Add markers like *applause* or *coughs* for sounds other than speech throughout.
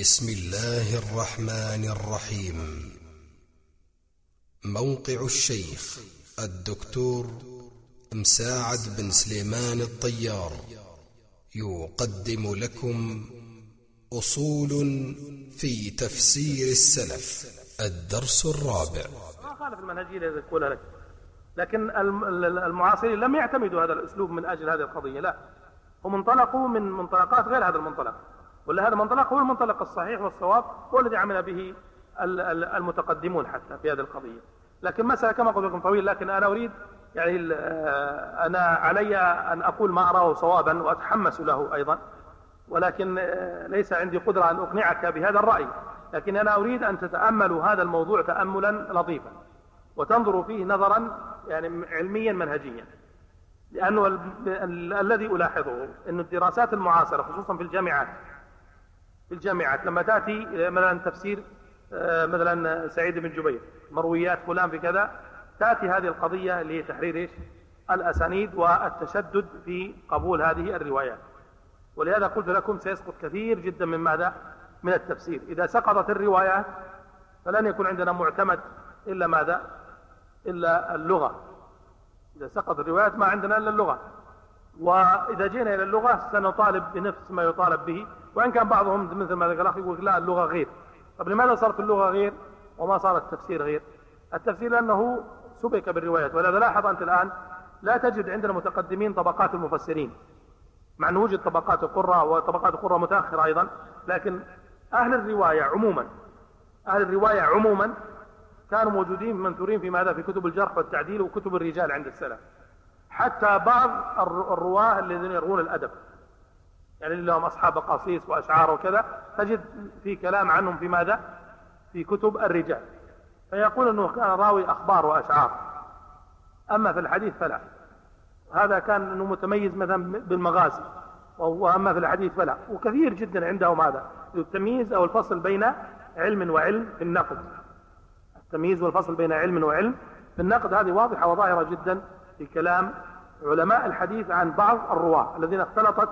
بسم الله الرحمن الرحيم. موقع الشيخ الدكتور مساعد بن سليمان الطيار. يقدم لكم أصول في تفسير السلف. الدرس الرابع. ما خالف المنهجية الذي يقولها لك. لكن الم- المعاصرين لم يعتمدوا هذا الأسلوب من أجل هذه القضية لا. هم انطلقوا من منطلقات غير هذا المنطلق. ولا هذا المنطلق هو المنطلق الصحيح والصواب هو الذي عمل به ال- ال- المتقدمون حتى في هذه القضية. لكن مسألة كما قلت لكم طويل لكن أنا أريد يعني آه، أنا علي أن أقول ما أراه صوابا وأتحمس له أيضا ولكن آه، ليس عندي قدرة أن أقنعك بهذا الرأي. لكن أنا أريد أن تتأملوا هذا الموضوع تأملا لطيفا وتنظروا فيه نظرا يعني علميا منهجيا. لأنه ال- ال- الذي ألاحظه أن الدراسات المعاصرة خصوصا في الجامعات الجامعات. لما تأتي مثلا تفسير آه، مثلا سعيد بن جبير مرويات فلان في كذا تأتي هذه القضية اللي هي تحرير إيش؟ الأسانيد والتشدد في قبول هذه الروايات. ولهذا قلت لكم سيسقط كثير جدا من ماذا؟ من التفسير. إذا سقطت الروايات فلن يكون عندنا معتمد إلا ماذا؟ إلا اللغة. إذا سقط الروايات ما عندنا إلا اللغة. وإذا جينا إلى اللغة سنطالب بنفس ما يطالب به وإن كان بعضهم مثل ما ذكر الأخ يقول لا اللغة غير. طب لماذا صارت اللغة غير وما صار التفسير غير؟ التفسير لأنه سبك بالروايات ولهذا لاحظ أنت الآن لا تجد عندنا متقدمين طبقات المفسرين مع أنه وجد طبقات القراء وطبقات القراء متأخرة أيضا لكن أهل الرواية عموما أهل الرواية عموما كانوا موجودين منثورين في ماذا؟ في كتب الجرح والتعديل وكتب الرجال عند السلف. حتى بعض الر- الرواة الذين يروون الأدب. يعني اللي لهم أصحاب قصيص وأشعار وكذا تجد في كلام عنهم في ماذا؟ في كتب الرجال. فيقول أنه كان راوي أخبار وأشعار. أما في الحديث فلا. هذا كان أنه متميز مثلا بالمغازي وأما في الحديث فلا. وكثير جدا عندهم هذا. التمييز أو الفصل بين علم وعلم في النقد. التمييز والفصل بين علم وعلم في النقد هذه واضحة وظاهرة جدا في كلام علماء الحديث عن بعض الرواة الذين اختلطت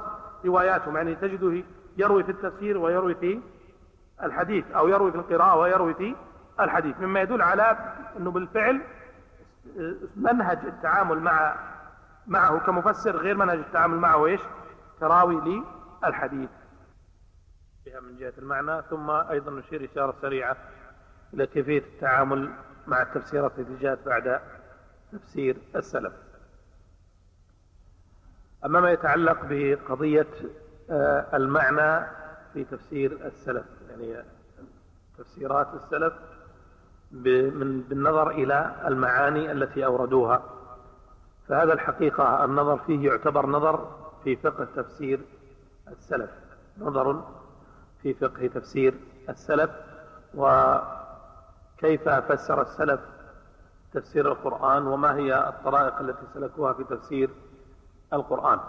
رواياتهم. يعني تجده يروي في التفسير ويروي في الحديث أو يروي في القراءة ويروي في الحديث. مما يدل على أنه بالفعل منهج التعامل مع معه كمفسر غير منهج التعامل معه إيش؟ كراوي للحديث. بها من جهة المعنى ثم أيضا نشير إشارة سريعة إلى كيفية التعامل مع التفسيرات التي جاءت بعد تفسير السلف. أما ما يتعلق بقضية آه، المعنى في تفسير السلف. يعني تفسيرات السلف بالنظر إلى المعاني التي أوردوها. فهذا الحقيقة النظر فيه يعتبر نظر في فقه تفسير السلف. نظر في فقه تفسير السلف. وكيف فسر السلف تفسير القرآن؟ وما هي الطرائق التي سلكوها في تفسير القرآن.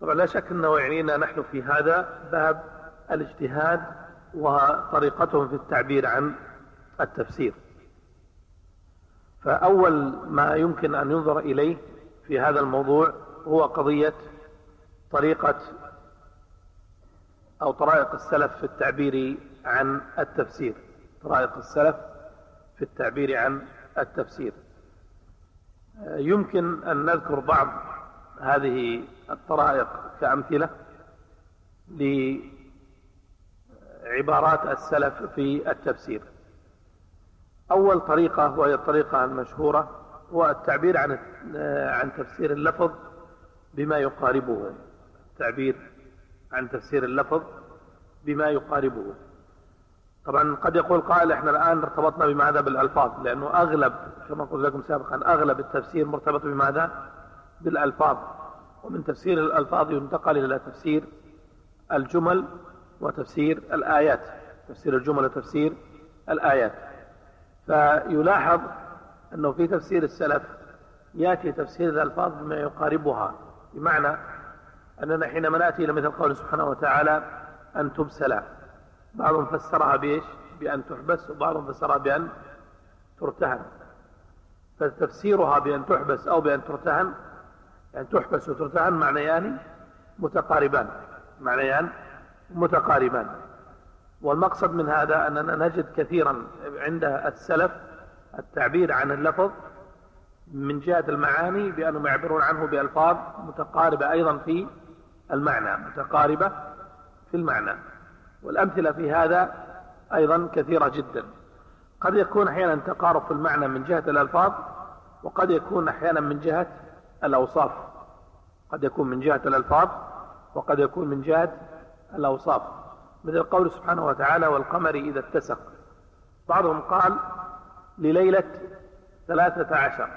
طبعا لا شك أنه يعنينا نحن في هذا باب الاجتهاد وطريقتهم في التعبير عن التفسير. فأول ما يمكن أن ينظر إليه في هذا الموضوع هو قضية طريقة أو طرائق السلف في التعبير عن التفسير. طرائق السلف في التعبير عن التفسير. يمكن أن نذكر بعض هذه الطرائق كأمثلة لعبارات السلف في التفسير. أول طريقة وهي الطريقة المشهورة هو التعبير عن عن تفسير اللفظ بما يقاربه. التعبير عن تفسير اللفظ بما يقاربه. طبعا قد يقول قائل إحنا الآن ارتبطنا بماذا بالألفاظ لأنه أغلب كما قلت لكم سابقا أغلب التفسير مرتبط بماذا؟ بالألفاظ. ومن تفسير الألفاظ ينتقل إلى تفسير الجمل وتفسير الآيات. تفسير الجمل وتفسير الآيات. فيلاحظ أنه في تفسير السلف يأتي تفسير الألفاظ بما يقاربها بمعنى أننا حينما نأتي إلى مثل قوله سبحانه وتعالى أن تبسل بعضهم فسرها بإيش؟ بأن تحبس وبعضهم فسرها بأن ترتهن. فتفسيرها بأن تحبس أو بأن ترتهن يعني تحبس وترتهن معنيان متقاربان معنيان متقاربان. والمقصد من هذا أننا نجد كثيرا عند السلف التعبير عن اللفظ من جهة المعاني بأنهم يعبرون عنه بألفاظ متقاربة أيضا في المعنى متقاربة في المعنى. والأمثلة في هذا أيضا كثيرة جدا. قد يكون أحيانا تقارب في المعنى من جهة الألفاظ وقد يكون أحيانا من جهة الأوصاف. قد يكون من جهة الألفاظ وقد يكون من جهة الأوصاف. مثل قول سبحانه وتعالى والقمر إذا اتسق بعضهم قال لليلة ثلاثة عشر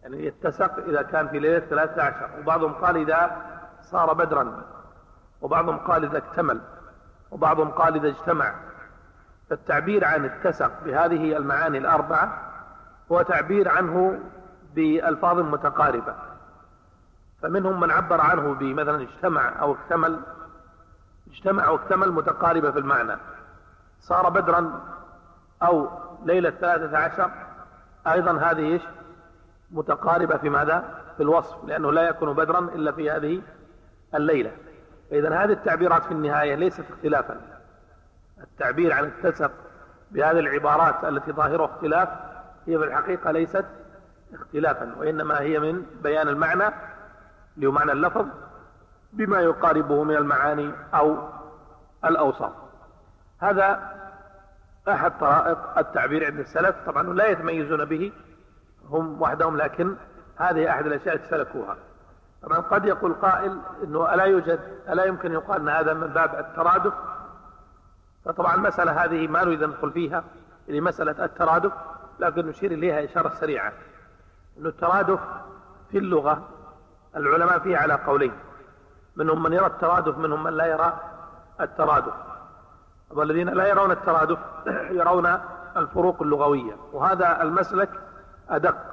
يعني يتسق إذا كان في ليلة ثلاثة عشر. وبعضهم قال إذا صار بدرا وبعضهم قال إذا اكتمل وبعضهم قال إذا اجتمع. فالتعبير عن اتسق بهذه المعاني الأربعة هو تعبير عنه بألفاظ متقاربة. فمنهم من عبر عنه بمثلا اجتمع أو اكتمل اجتمع واكتمل متقاربة في المعنى. صار بدرا أو ليلة ثلاثة عشر أيضا هذه إيش؟ متقاربة في ماذا؟ في الوصف لأنه لا يكون بدرا إلا في هذه الليلة. إذا هذه التعبيرات في النهاية ليست اختلافا. التعبير عن التسق بهذه العبارات التي ظاهرها اختلاف هي في الحقيقة ليست اختلافا وإنما هي من بيان المعنى اللي هو معنى اللفظ بما يقاربه من المعاني أو الأوصاف. هذا أحد طرائق التعبير عند السلف. طبعا لا يتميزون به هم وحدهم لكن هذه أحد الأشياء تسلكوها طبعا قد يقول قائل أنه ألا يوجد ألا يمكن يقال أن هذا من باب الترادف؟ فطبعا المسألة هذه ما نريد أن ندخل فيها لمسألة الترادف لكن نشير إليها إشارة سريعة. أن الترادف في اللغة العلماء فيه على قولين. منهم من يرى الترادف منهم من لا يرى الترادف. والذين لا يرون الترادف يرون الفروق اللغوية. وهذا المسلك أدق.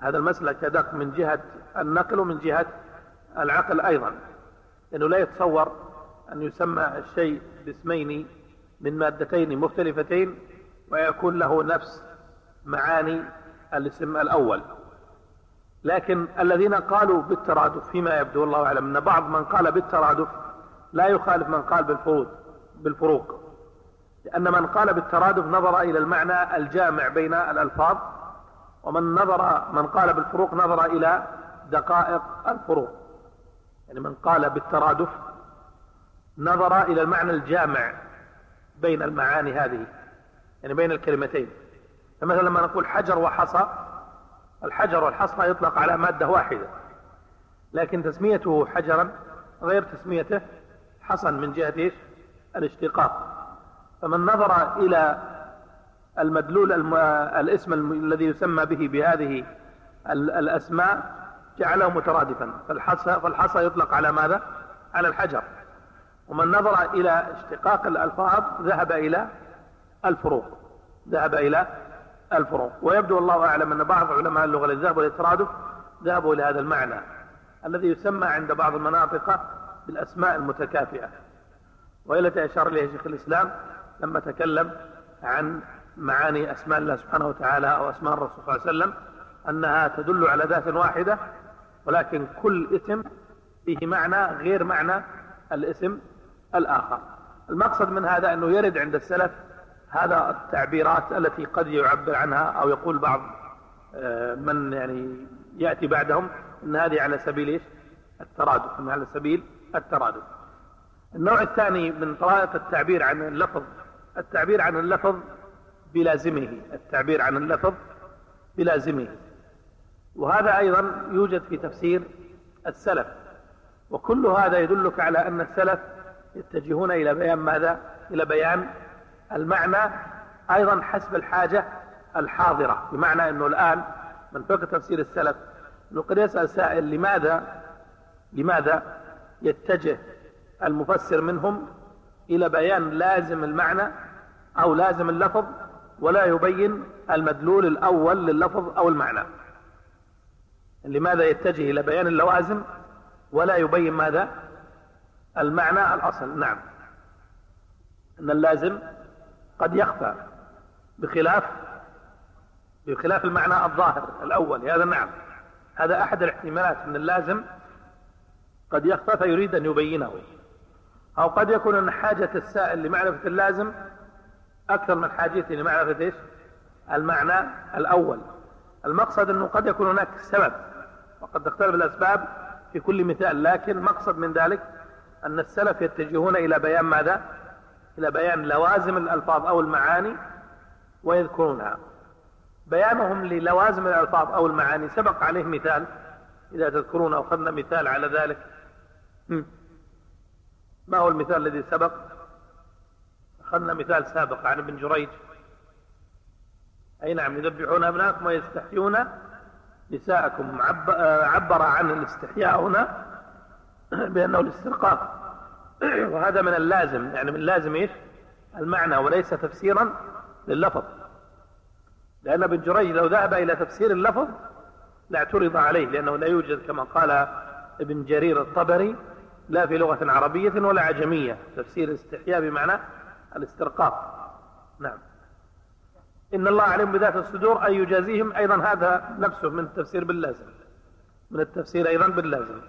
هذا المسلك أدق من جهة النقل ومن جهة العقل أيضا. لأنه لا يتصور أن يسمى الشيء باسمين من مادتين مختلفتين ويكون له نفس معاني الاسم الأول. لكن الذين قالوا بالترادف فيما يبدو الله أعلم أن بعض من قال بالترادف لا يخالف من قال بالفروض بالفروق. لأن من قال بالترادف نظر إلى المعنى الجامع بين الألفاظ ومن نظر من قال بالفروق نظر إلى دقائق الفروق. يعني من قال بالترادف نظر إلى المعنى الجامع بين المعاني هذه يعني بين الكلمتين. فمثلا لما نقول حجر وحصى الحجر والحصى يطلق على مادة واحدة لكن تسميته حجرا غير تسميته حصن من جهة الاشتقاق. فمن نظر إلى المدلول الم... الاسم الم... الذي يسمى به بهذه الأسماء جعله مترادفا. فالحصى, فالحصى يطلق على ماذا؟ على الحجر. ومن نظر إلى اشتقاق الألفاظ ذهب إلى الفروق. ذهب إلى الفروق. ويبدو الله أعلم أن بعض علماء اللغة الذين ذهبوا للترادف ذهبوا إلى هذا المعنى الذي يسمى عند بعض المناطق بالأسماء المتكافئة. وإلى أشار إليه شيخ الإسلام لما تكلم عن معاني أسماء الله سبحانه وتعالى أو أسماء الرسول صلى الله عليه وسلم أنها تدل على ذات واحدة ولكن كل اسم فيه معنى غير معنى الاسم الآخر. المقصد من هذا أنه يرد عند السلف هذا التعبيرات التي قد يعبر عنها أو يقول بعض آه، من يعني يأتي بعدهم أن هذه على سبيل إيش؟ الترادف. أن على سبيل الترادف. النوع الثاني من طرائق التعبير عن اللفظ التعبير عن اللفظ بلازمه التعبير عن اللفظ بلازمه. وهذا أيضا يوجد في تفسير السلف. وكل هذا يدلك على أن السلف يتجهون إلى بيان ماذا؟ إلى بيان المعنى أيضا حسب الحاجة الحاضرة. بمعنى أنه الآن من فقه تفسير السلف أنه قد يسأل سائل لماذا؟ لماذا يتجه المفسر منهم إلى بيان لازم المعنى أو لازم اللفظ؟ ولا يبين المدلول الأول لللفظ أو المعنى. لماذا يتجه إلى بيان اللوازم ولا يبين ماذا؟ المعنى الأصل. نعم. أن اللازم قد يخفى بخلاف بخلاف المعنى الظاهر الأول. هذا نعم. هذا أحد الاحتمالات أن اللازم قد يخفى فيريد أن يبينه. أو قد يكون أن حاجة السائل لمعرفة اللازم أكثر من حاجته لمعرفة إيش؟ المعنى الأول. المقصد أنه قد يكون هناك سبب وقد تختلف الأسباب في كل مثال لكن المقصد من ذلك أن السلف يتجهون إلى بيان ماذا؟ إلى بيان لوازم الألفاظ أو المعاني ويذكرونها. بيانهم للوازم الألفاظ أو المعاني سبق عليه مثال إذا تذكرون أخذنا مثال على ذلك. ما هو المثال الذي سبق؟ أخذنا مثال سابق عن ابن جريج. أي نعم يذبحون أبناءكم ويستحيون نساءكم. عبر عن الاستحياء هنا بأنه الاسترقاق. *clears throat* وهذا من اللازم يعني من لازم إيش؟ المعنى وليس تفسيرا لللفظ. لأن ابن جريج لو ذهب إلى تفسير اللفظ لاعترض عليه لأنه لا يوجد كما قال ابن جرير الطبري لا في لغة عربية ولا عجمية. تفسير الاستحياء بمعنى الاسترقاق. نعم. إن الله عليهم بذات الصدور أن يجازيهم أيضا هذا نفسه من التفسير باللازم. من التفسير أيضا باللازم.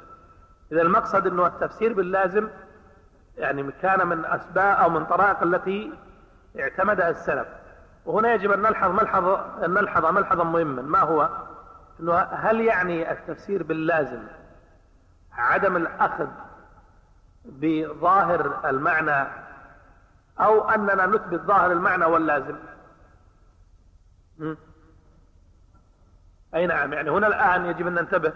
إذا المقصد أنه التفسير باللازم يعني كان من أسباب أو من طرائق التي اعتمدها السلف. وهنا يجب أن نلحظ ملحظ أن نلحظ ملحظا مهما. ما هو؟ أنه هل يعني التفسير باللازم عدم الأخذ بظاهر المعنى أو أننا نثبت ظاهر المعنى واللازم. أي نعم يعني هنا الآن يجب أن ننتبه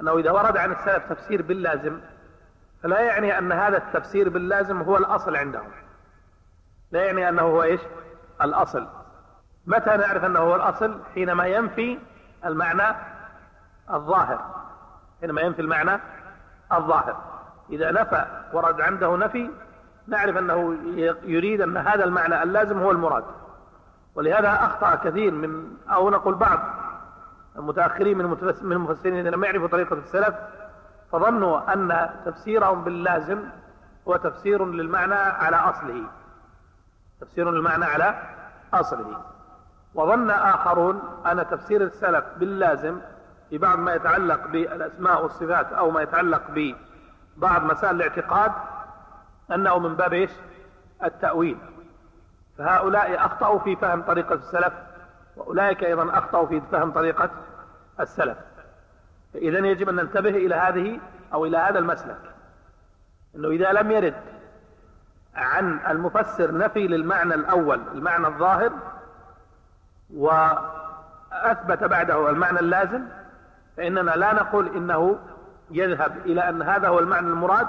أنه إذا ورد عن السلف تفسير باللازم فلا يعني أن هذا التفسير باللازم هو الأصل عندهم. لا يعني أنه هو إيش؟ الأصل. متى نعرف أنه هو الأصل؟ حينما ينفي المعنى الظاهر. حينما ينفي المعنى الظاهر. إذا نفى ورد عنده نفي نعرف أنه يريد أن هذا المعنى اللازم هو المراد. ولهذا أخطأ كثير من أو نقول بعض المتأخرين من المفسرين لم يعرفوا طريقة السلف فظنوا أن تفسيرهم باللازم هو تفسير للمعنى على أصله. تفسير للمعنى على أصله. وظن آخرون أن تفسير السلف باللازم في بعض ما يتعلق بالأسماء والصفات أو ما يتعلق ببعض مسائل الاعتقاد أنه من باب إيش؟ التأويل. فهؤلاء أخطأوا في فهم طريقة السلف وأولئك أيضا أخطأوا في فهم طريقة السلف. إذا يجب أن ننتبه إلى هذه أو إلى هذا المسلك. أنه إذا لم يرد عن المفسر نفي للمعنى الأول المعنى الظاهر وأثبت بعده المعنى اللازم فإننا لا نقول إنه يذهب إلى أن هذا هو المعنى المراد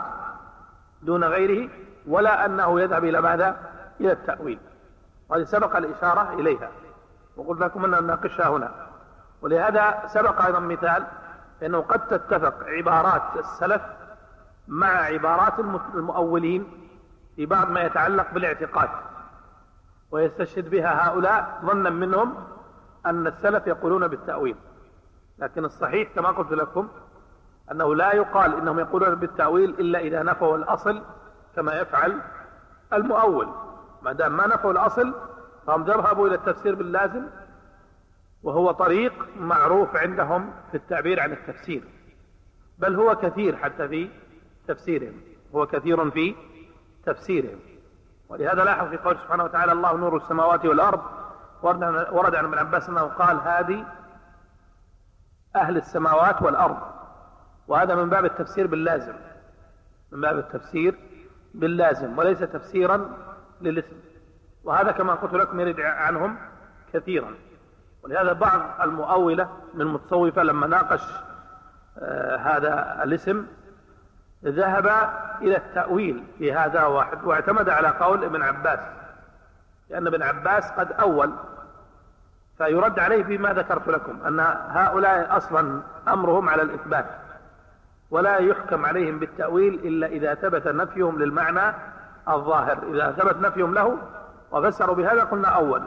دون غيره ولا أنه يذهب إلى ماذا؟ إلى التأويل. وهذه سبق الإشارة إليها. وقلت لكم أن نناقشها هنا. ولهذا سبق أيضا مثال أنه قد تتفق عبارات السلف مع عبارات المؤولين في بعض ما يتعلق بالاعتقاد. ويستشهد بها هؤلاء ظنا منهم أن السلف يقولون بالتأويل. لكن الصحيح كما قلت لكم أنه لا يقال إنهم يقولون بالتأويل إلا إذا نفوا الأصل كما يفعل المؤول. ما دام ما نفوا الأصل فهم ذهبوا إلى التفسير باللازم وهو طريق معروف عندهم في التعبير عن التفسير. بل هو كثير حتى في تفسيرهم. هو كثير في تفسيرهم. ولهذا لاحظ في قول سبحانه وتعالى الله نور السماوات والأرض ورد عن ابن عباس أنه قال هذه أهل السماوات والأرض. وهذا من باب التفسير باللازم من باب التفسير باللازم وليس تفسيرا للاسم وهذا كما قلت لكم يرد عنهم كثيرا. ولهذا بعض المؤولة من المتصوفة لما ناقش آه هذا الاسم ذهب إلى التأويل في هذا واحد واعتمد على قول ابن عباس. لأن ابن عباس قد أول فيرد عليه بما ذكرت لكم أن هؤلاء أصلا أمرهم على الإثبات. ولا يحكم عليهم بالتأويل إلا إذا ثبت نفيهم للمعنى الظاهر. إذا ثبت نفيهم له وفسروا بهذا قلنا أول.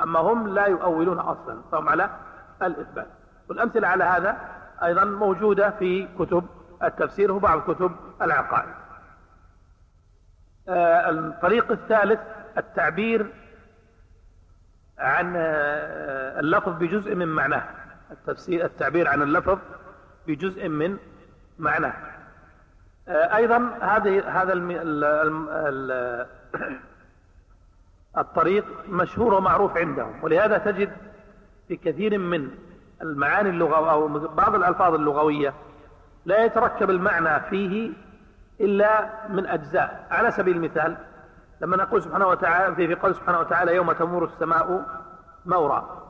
أما هم لا يؤولون أصلا. فهم على الإثبات. والأمثلة على هذا أيضا موجودة في كتب التفسير وبعض كتب العقائد. آه، الطريق الثالث التعبير عن آه، اللفظ بجزء من معناه. التفسير التعبير عن اللفظ بجزء من معناه أيضا هذه هذا. *coughs* الطريق مشهور ومعروف عندهم ولهذا تجد في كثير من المعاني اللغوية أو بعض الألفاظ اللغوية لا يتركب المعنى فيه إلا من أجزاء على سبيل المثال لما نقول سبحانه وتعالى في, في قول سبحانه وتعالى يوم تمور السماء مورا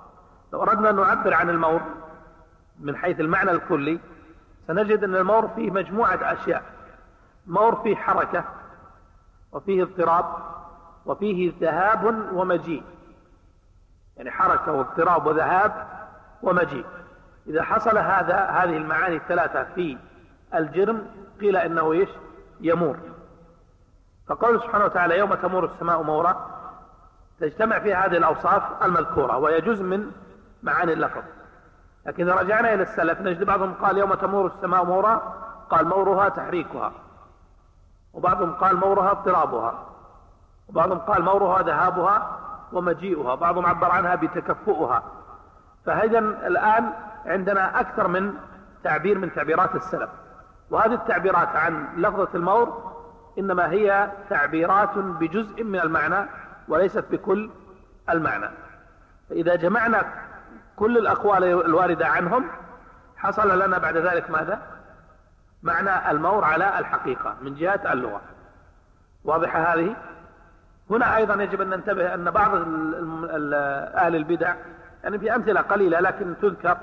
لو أردنا أن نعبر عن المور من حيث المعنى الكلي سنجد أن المور فيه مجموعة أشياء. مور فيه حركة وفيه اضطراب وفيه ذهاب ومجيء. يعني حركة واضطراب وذهاب ومجيء. إذا حصل هذا هذه المعاني الثلاثة في الجرم قيل إنه إيش؟ يمور فقول سبحانه وتعالى يوم تمور السماء مورا تجتمع فيها هذه الأوصاف المذكورة وهي جزء من معاني اللفظ. لكن إذا رجعنا إلى السلف نجد بعضهم قال يوم تمور السماء مورا قال مورها تحريكها. وبعضهم قال مورها اضطرابها. وبعضهم قال مورها ذهابها ومجيئها. بعضهم عبر عنها بتكفؤها. فهذا الآن عندنا أكثر من تعبير من تعبيرات السلف. وهذه التعبيرات عن لفظة المور إنما هي تعبيرات بجزء من المعنى وليست بكل المعنى. فإذا جمعنا كل الأقوال الواردة عنهم حصل لنا بعد ذلك ماذا؟ معنى المور على الحقيقة من جهة اللغة. واضحة هذه؟ هنا أيضا يجب أن ننتبه أن بعض أهل البدع يعني في أمثلة قليلة لكن تذكر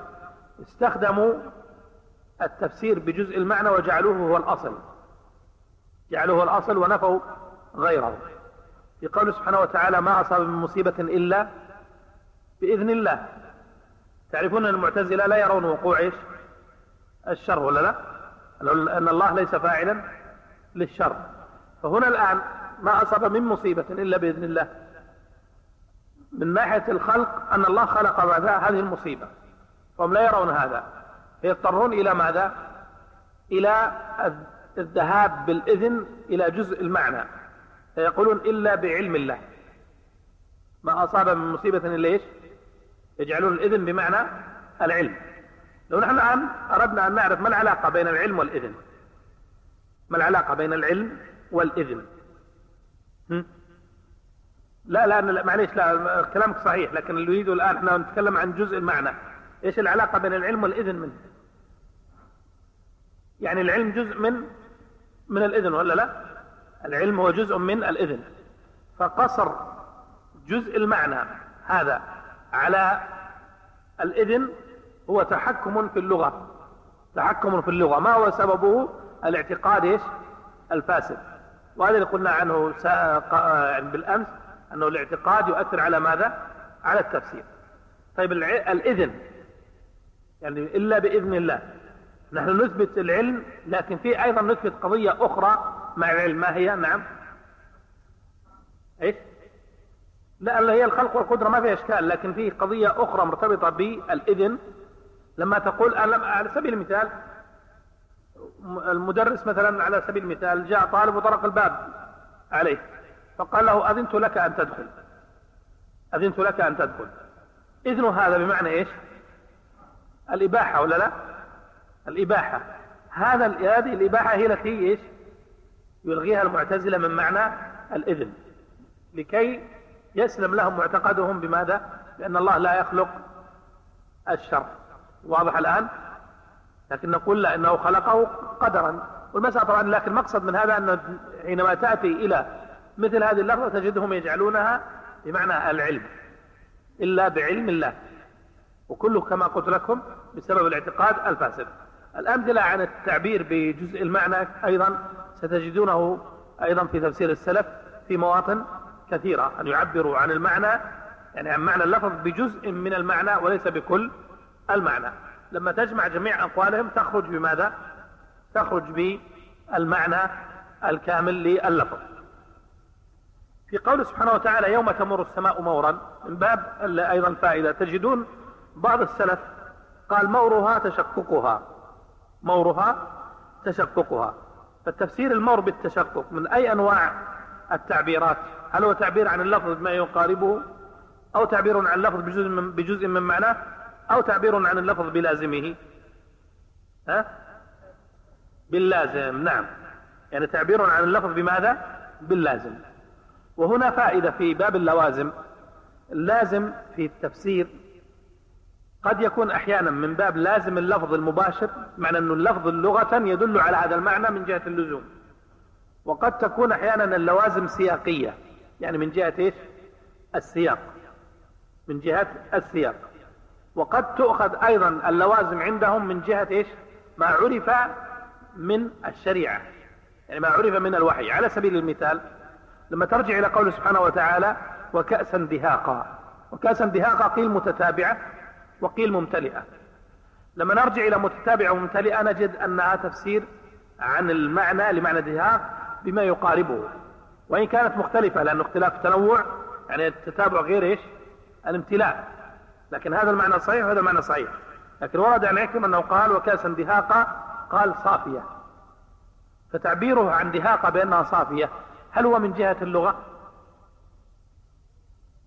استخدموا التفسير بجزء المعنى وجعلوه هو الأصل. جعلوه الأصل ونفوا غيره. في قوله سبحانه وتعالى ما أصاب من مصيبة إلا بإذن الله. تعرفون أن المعتزلة لا يرون وقوع إيش؟ الشر ولا لا؟ أن الله ليس فاعلا للشر. فهنا الآن ما أصاب من مصيبة إلا بإذن الله. من ناحية الخلق أن الله خلق ماذا هذه المصيبة. وهم لا يرون هذا. فيضطرون إلى ماذا؟ إلى الذهاب بالإذن إلى جزء المعنى. فيقولون إلا بعلم الله. ما أصاب من مصيبة إلا إيش؟ يجعلون الإذن بمعنى العلم. لو نحن الآن أردنا أن نعرف ما العلاقة بين العلم والإذن. ما العلاقة بين العلم والإذن؟ لا لا معليش لا كلامك صحيح لكن اللي يريده الآن إحنا نتكلم عن جزء المعنى. إيش العلاقة بين العلم والإذن منه يعني العلم جزء من من الإذن ولا لا؟ العلم هو جزء من الإذن. فقصر جزء المعنى هذا. على الإذن هو تحكم في اللغة. تحكم في اللغة. ما هو سببه؟ الاعتقاد إيش؟ الفاسد. وهذا اللي قلنا عنه يعني بالأمس أنه الاعتقاد يؤثر على ماذا؟ على التفسير. طيب الإذن. يعني إلا بإذن الله. نحن نثبت العلم لكن في أيضا نثبت قضية أخرى مع العلم. ما هي؟ نعم. إيش؟ لا اللي هي الخلق والقدرة ما فيها إشكال لكن في قضية أخرى مرتبطة بالإذن. لما تقول أنا على سبيل المثال المدرس مثلا على سبيل المثال جاء طالب وطرق الباب عليه فقال له أذنت لك أن تدخل. أذنت لك أن تدخل. إذن هذا بمعنى إيش؟ الإباحة ولا لا؟ الإباحة. هذا هذه الإباحة هي التي إيش؟ يلغيها المعتزلة من معنى الإذن. لكي يسلم لهم معتقدهم بماذا؟ لأن الله لا يخلق الشر. واضح الآن؟ لكن نقول لا إنه خلقه قدرا. والمسألة طبعا لكن المقصد من هذا أنه حينما تأتي إلى مثل هذه اللفظة تجدهم يجعلونها بمعنى العلم. إلا بعلم الله. وكله كما قلت لكم بسبب الاعتقاد الفاسد. الأمثلة عن التعبير بجزء المعنى أيضا ستجدونه أيضا في تفسير السلف في مواطن كثيرة أن يعبروا عن المعنى يعني عن معنى اللفظ بجزء من المعنى وليس بكل المعنى. لما تجمع جميع أقوالهم تخرج بماذا؟ تخرج بالمعنى الكامل لللفظ. في قول سبحانه وتعالى يوم تمر السماء مورا من باب أيضا فائدة. تجدون بعض السلف قال مورها تشققها. مورها تشققها. فالتفسير المور بالتشقق من أي أنواع التعبيرات؟ هل هو تعبير عن اللفظ بما يقاربه؟ أو تعبير عن اللفظ بجزء من, بجزء من معناه؟ أو تعبير عن اللفظ بلازمه؟ ها؟ باللازم نعم. يعني تعبير عن اللفظ بماذا؟ باللازم. وهنا فائدة في باب اللوازم. اللازم في التفسير قد يكون أحيانا من باب لازم اللفظ المباشر معنى انه اللفظ لغة يدل على هذا المعنى من جهة اللزوم. وقد تكون أحيانا اللوازم سياقية. يعني من جهة إيش؟ السياق. من جهة السياق. وقد تؤخذ أيضا اللوازم عندهم من جهة إيش؟ ما عرف من الشريعة. يعني ما عرف من الوحي. على سبيل المثال لما ترجع إلى قوله سبحانه وتعالى وكأسا دهاقا. وكأسا دهاقا قيل متتابعة وقيل ممتلئة. لما نرجع إلى متتابعة وممتلئة نجد أنها تفسير عن المعنى لمعنى دهاق بما يقاربه. وإن كانت مختلفة لأنه اختلاف التنوع يعني التتابع غير إيش؟ الامتلاء. لكن هذا المعنى صحيح وهذا المعنى صحيح. لكن ورد عن عكرمة أنه قال وكاسا دهاقا قال صافية فتعبيره عن دهاقة بأنها صافية هل هو من جهة اللغة؟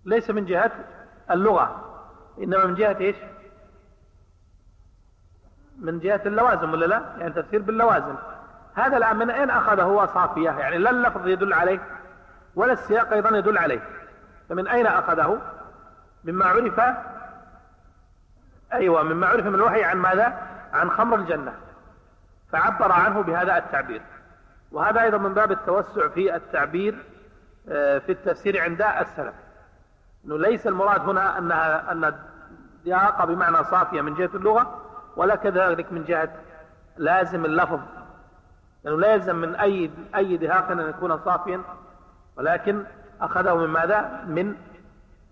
ليس من جهة اللغة إنما من جهة إيش؟ من جهة اللوازم ولا لا؟ يعني تفسير باللوازم. هذا الآن من أين أخذه صافية يعني لا اللفظ يدل عليه ولا السياق أيضا يدل عليه. فمن أين أخذه؟ مما عرف أيوة مما عرف من الوحي عن ماذا؟ عن خمر الجنة. فعبر عنه بهذا التعبير. وهذا أيضا من باب التوسع في التعبير آه، في التفسير عند السلف. إنه ليس المراد هنا أنها أن الدياقة بمعنى صافية من جهة اللغة ولا كذلك من جهة لازم اللفظ. لأنه لا يلزم من أي أي دهاق أن يكون صافيا ولكن أخذه من ماذا؟ من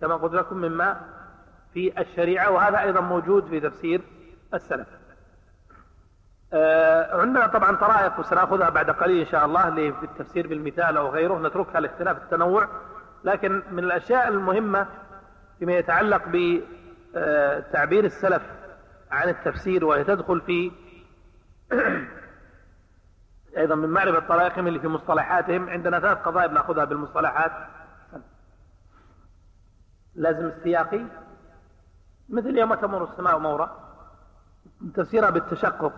كما قلت لكم مما في الشريعة وهذا أيضا موجود في تفسير السلف. آه عندنا طبعا طرائق وسنأخذها بعد قليل إن شاء الله في التفسير بالمثال أو غيره نتركها لاختلاف التنوع لكن من الأشياء المهمة فيما يتعلق بتعبير السلف عن التفسير وهي تدخل في أيضا من معرفة طرائقهم اللي في مصطلحاتهم. عندنا ثلاث قضايا بنأخذها بالمصطلحات. لازم السياقي. مثل يوم تمر السماء مورا. تفسيرها بالتشقق.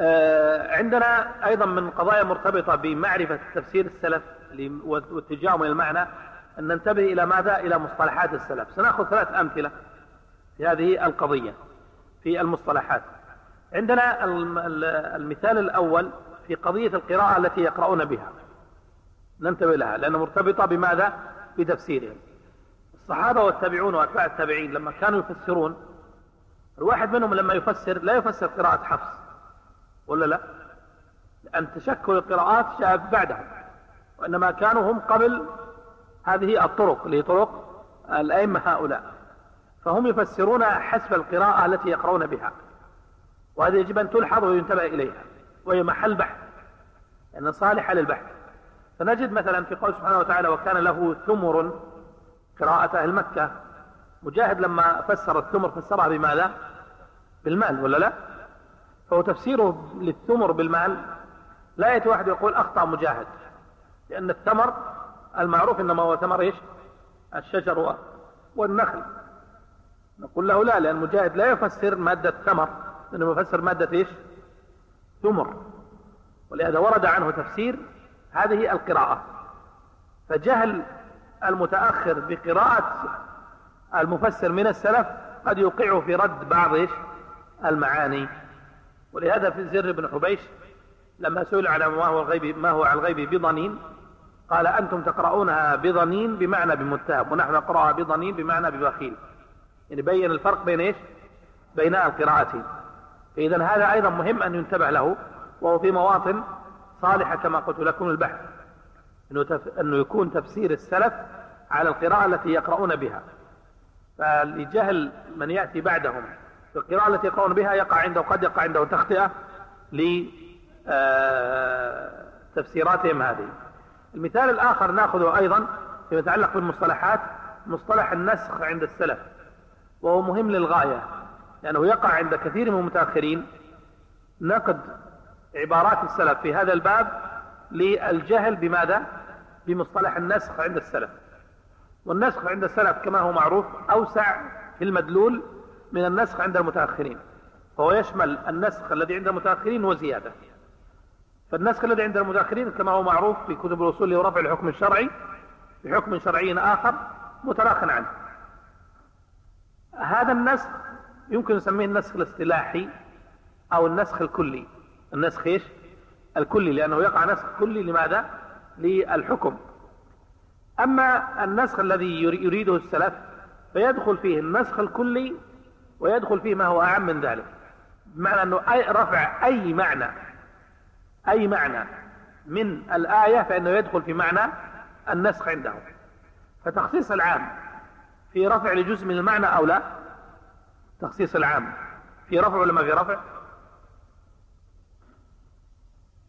آه، عندنا أيضا من قضايا مرتبطة بمعرفة تفسير السلف واتجاههم إلى المعنى أن ننتبه إلى ماذا؟ إلى مصطلحات السلف. سنأخذ ثلاث أمثلة في هذه القضية في المصطلحات. عندنا المثال الأول في قضية القراءة التي يقرؤون بها. ننتبه لها لأنها مرتبطة بماذا؟ بتفسيرهم. الصحابة والتابعون وأتباع التابعين لما كانوا يفسرون الواحد منهم لما يفسر لا يفسر قراءة حفص ولا لا؟ لأن تشكل القراءات جاء بعدها وإنما كانوا هم قبل هذه الطرق اللي هي طرق الأئمة هؤلاء. فهم يفسرون حسب القراءة التي يقرؤون بها. وهذه يجب أن تلحظ وينتبه إليها وهي محل بحث لأنها صالحة للبحث. فنجد مثلا في قول سبحانه وتعالى وكان له ثمر قراءة أهل مكة. مجاهد لما فسر الثمر فسرها بماذا؟ بالمال ولا لا؟ فهو تفسيره للثمر بالمال. لا يأتي واحد يقول أخطأ مجاهد لأن الثمر المعروف إنما هو ثمر إيش؟ الشجر والنخل. نقول له لا لأن مجاهد لا يفسر مادة ثمر إنما يفسر مادة إيش؟ ثمر. ولهذا ورد عنه تفسير هذه القراءة. فجهل المتأخر بقراءة المفسر من السلف قد يوقعه في رد بعض إيش؟ المعاني. ولهذا في زر بن حبيش لما سئل على ما هو الغيب ما هو على الغيب بضنين قال أنتم تقرؤونها بضنين بمعنى بمتهم ونحن نقرأها بضنين بمعنى ببخيل. يعني بين الفرق بين إيش؟ بين القراءتين فإذا هذا أيضا مهم أن ينتبه له وهو في مواطن صالحة كما قلت لكم البحث أنه, تف... أنه يكون تفسير السلف على القراءة التي يقرؤون بها. فلجهل من يأتي بعدهم القراءة التي يقرؤون بها يقع عنده قد يقع عنده تخطئة لتفسيراتهم هذه. المثال الآخر نأخذه أيضا فيما يتعلق بالمصطلحات مصطلح النسخ عند السلف وهو مهم للغاية. لأنه يقع عند كثير من المتأخرين نقد عبارات السلف في هذا الباب للجهل بماذا؟ بمصطلح النسخ عند السلف. والنسخ عند السلف كما هو معروف أوسع في المدلول من النسخ عند المتأخرين. فهو يشمل النسخ الذي عند المتأخرين وزيادة. فالنسخ الذي عند المتأخرين كما هو معروف في كتب الأصول هو رفع الحكم الشرعي بحكم شرعي آخر متراخ عنه. هذا النسخ يمكن نسميه النسخ الاصطلاحي أو النسخ الكلي. النسخ إيش؟ الكلي لأنه يقع نسخ كلي لماذا؟ للحكم. أما النسخ الذي يريده السلف فيدخل فيه النسخ الكلي ويدخل فيه ما هو أعم من ذلك. بمعنى أنه أي رفع أي معنى أي معنى من الآية فإنه يدخل في معنى النسخ عندهم فتخصيص العام في رفع لجزء من المعنى أو لا؟ تخصيص العام في رفع ولا ما في رفع؟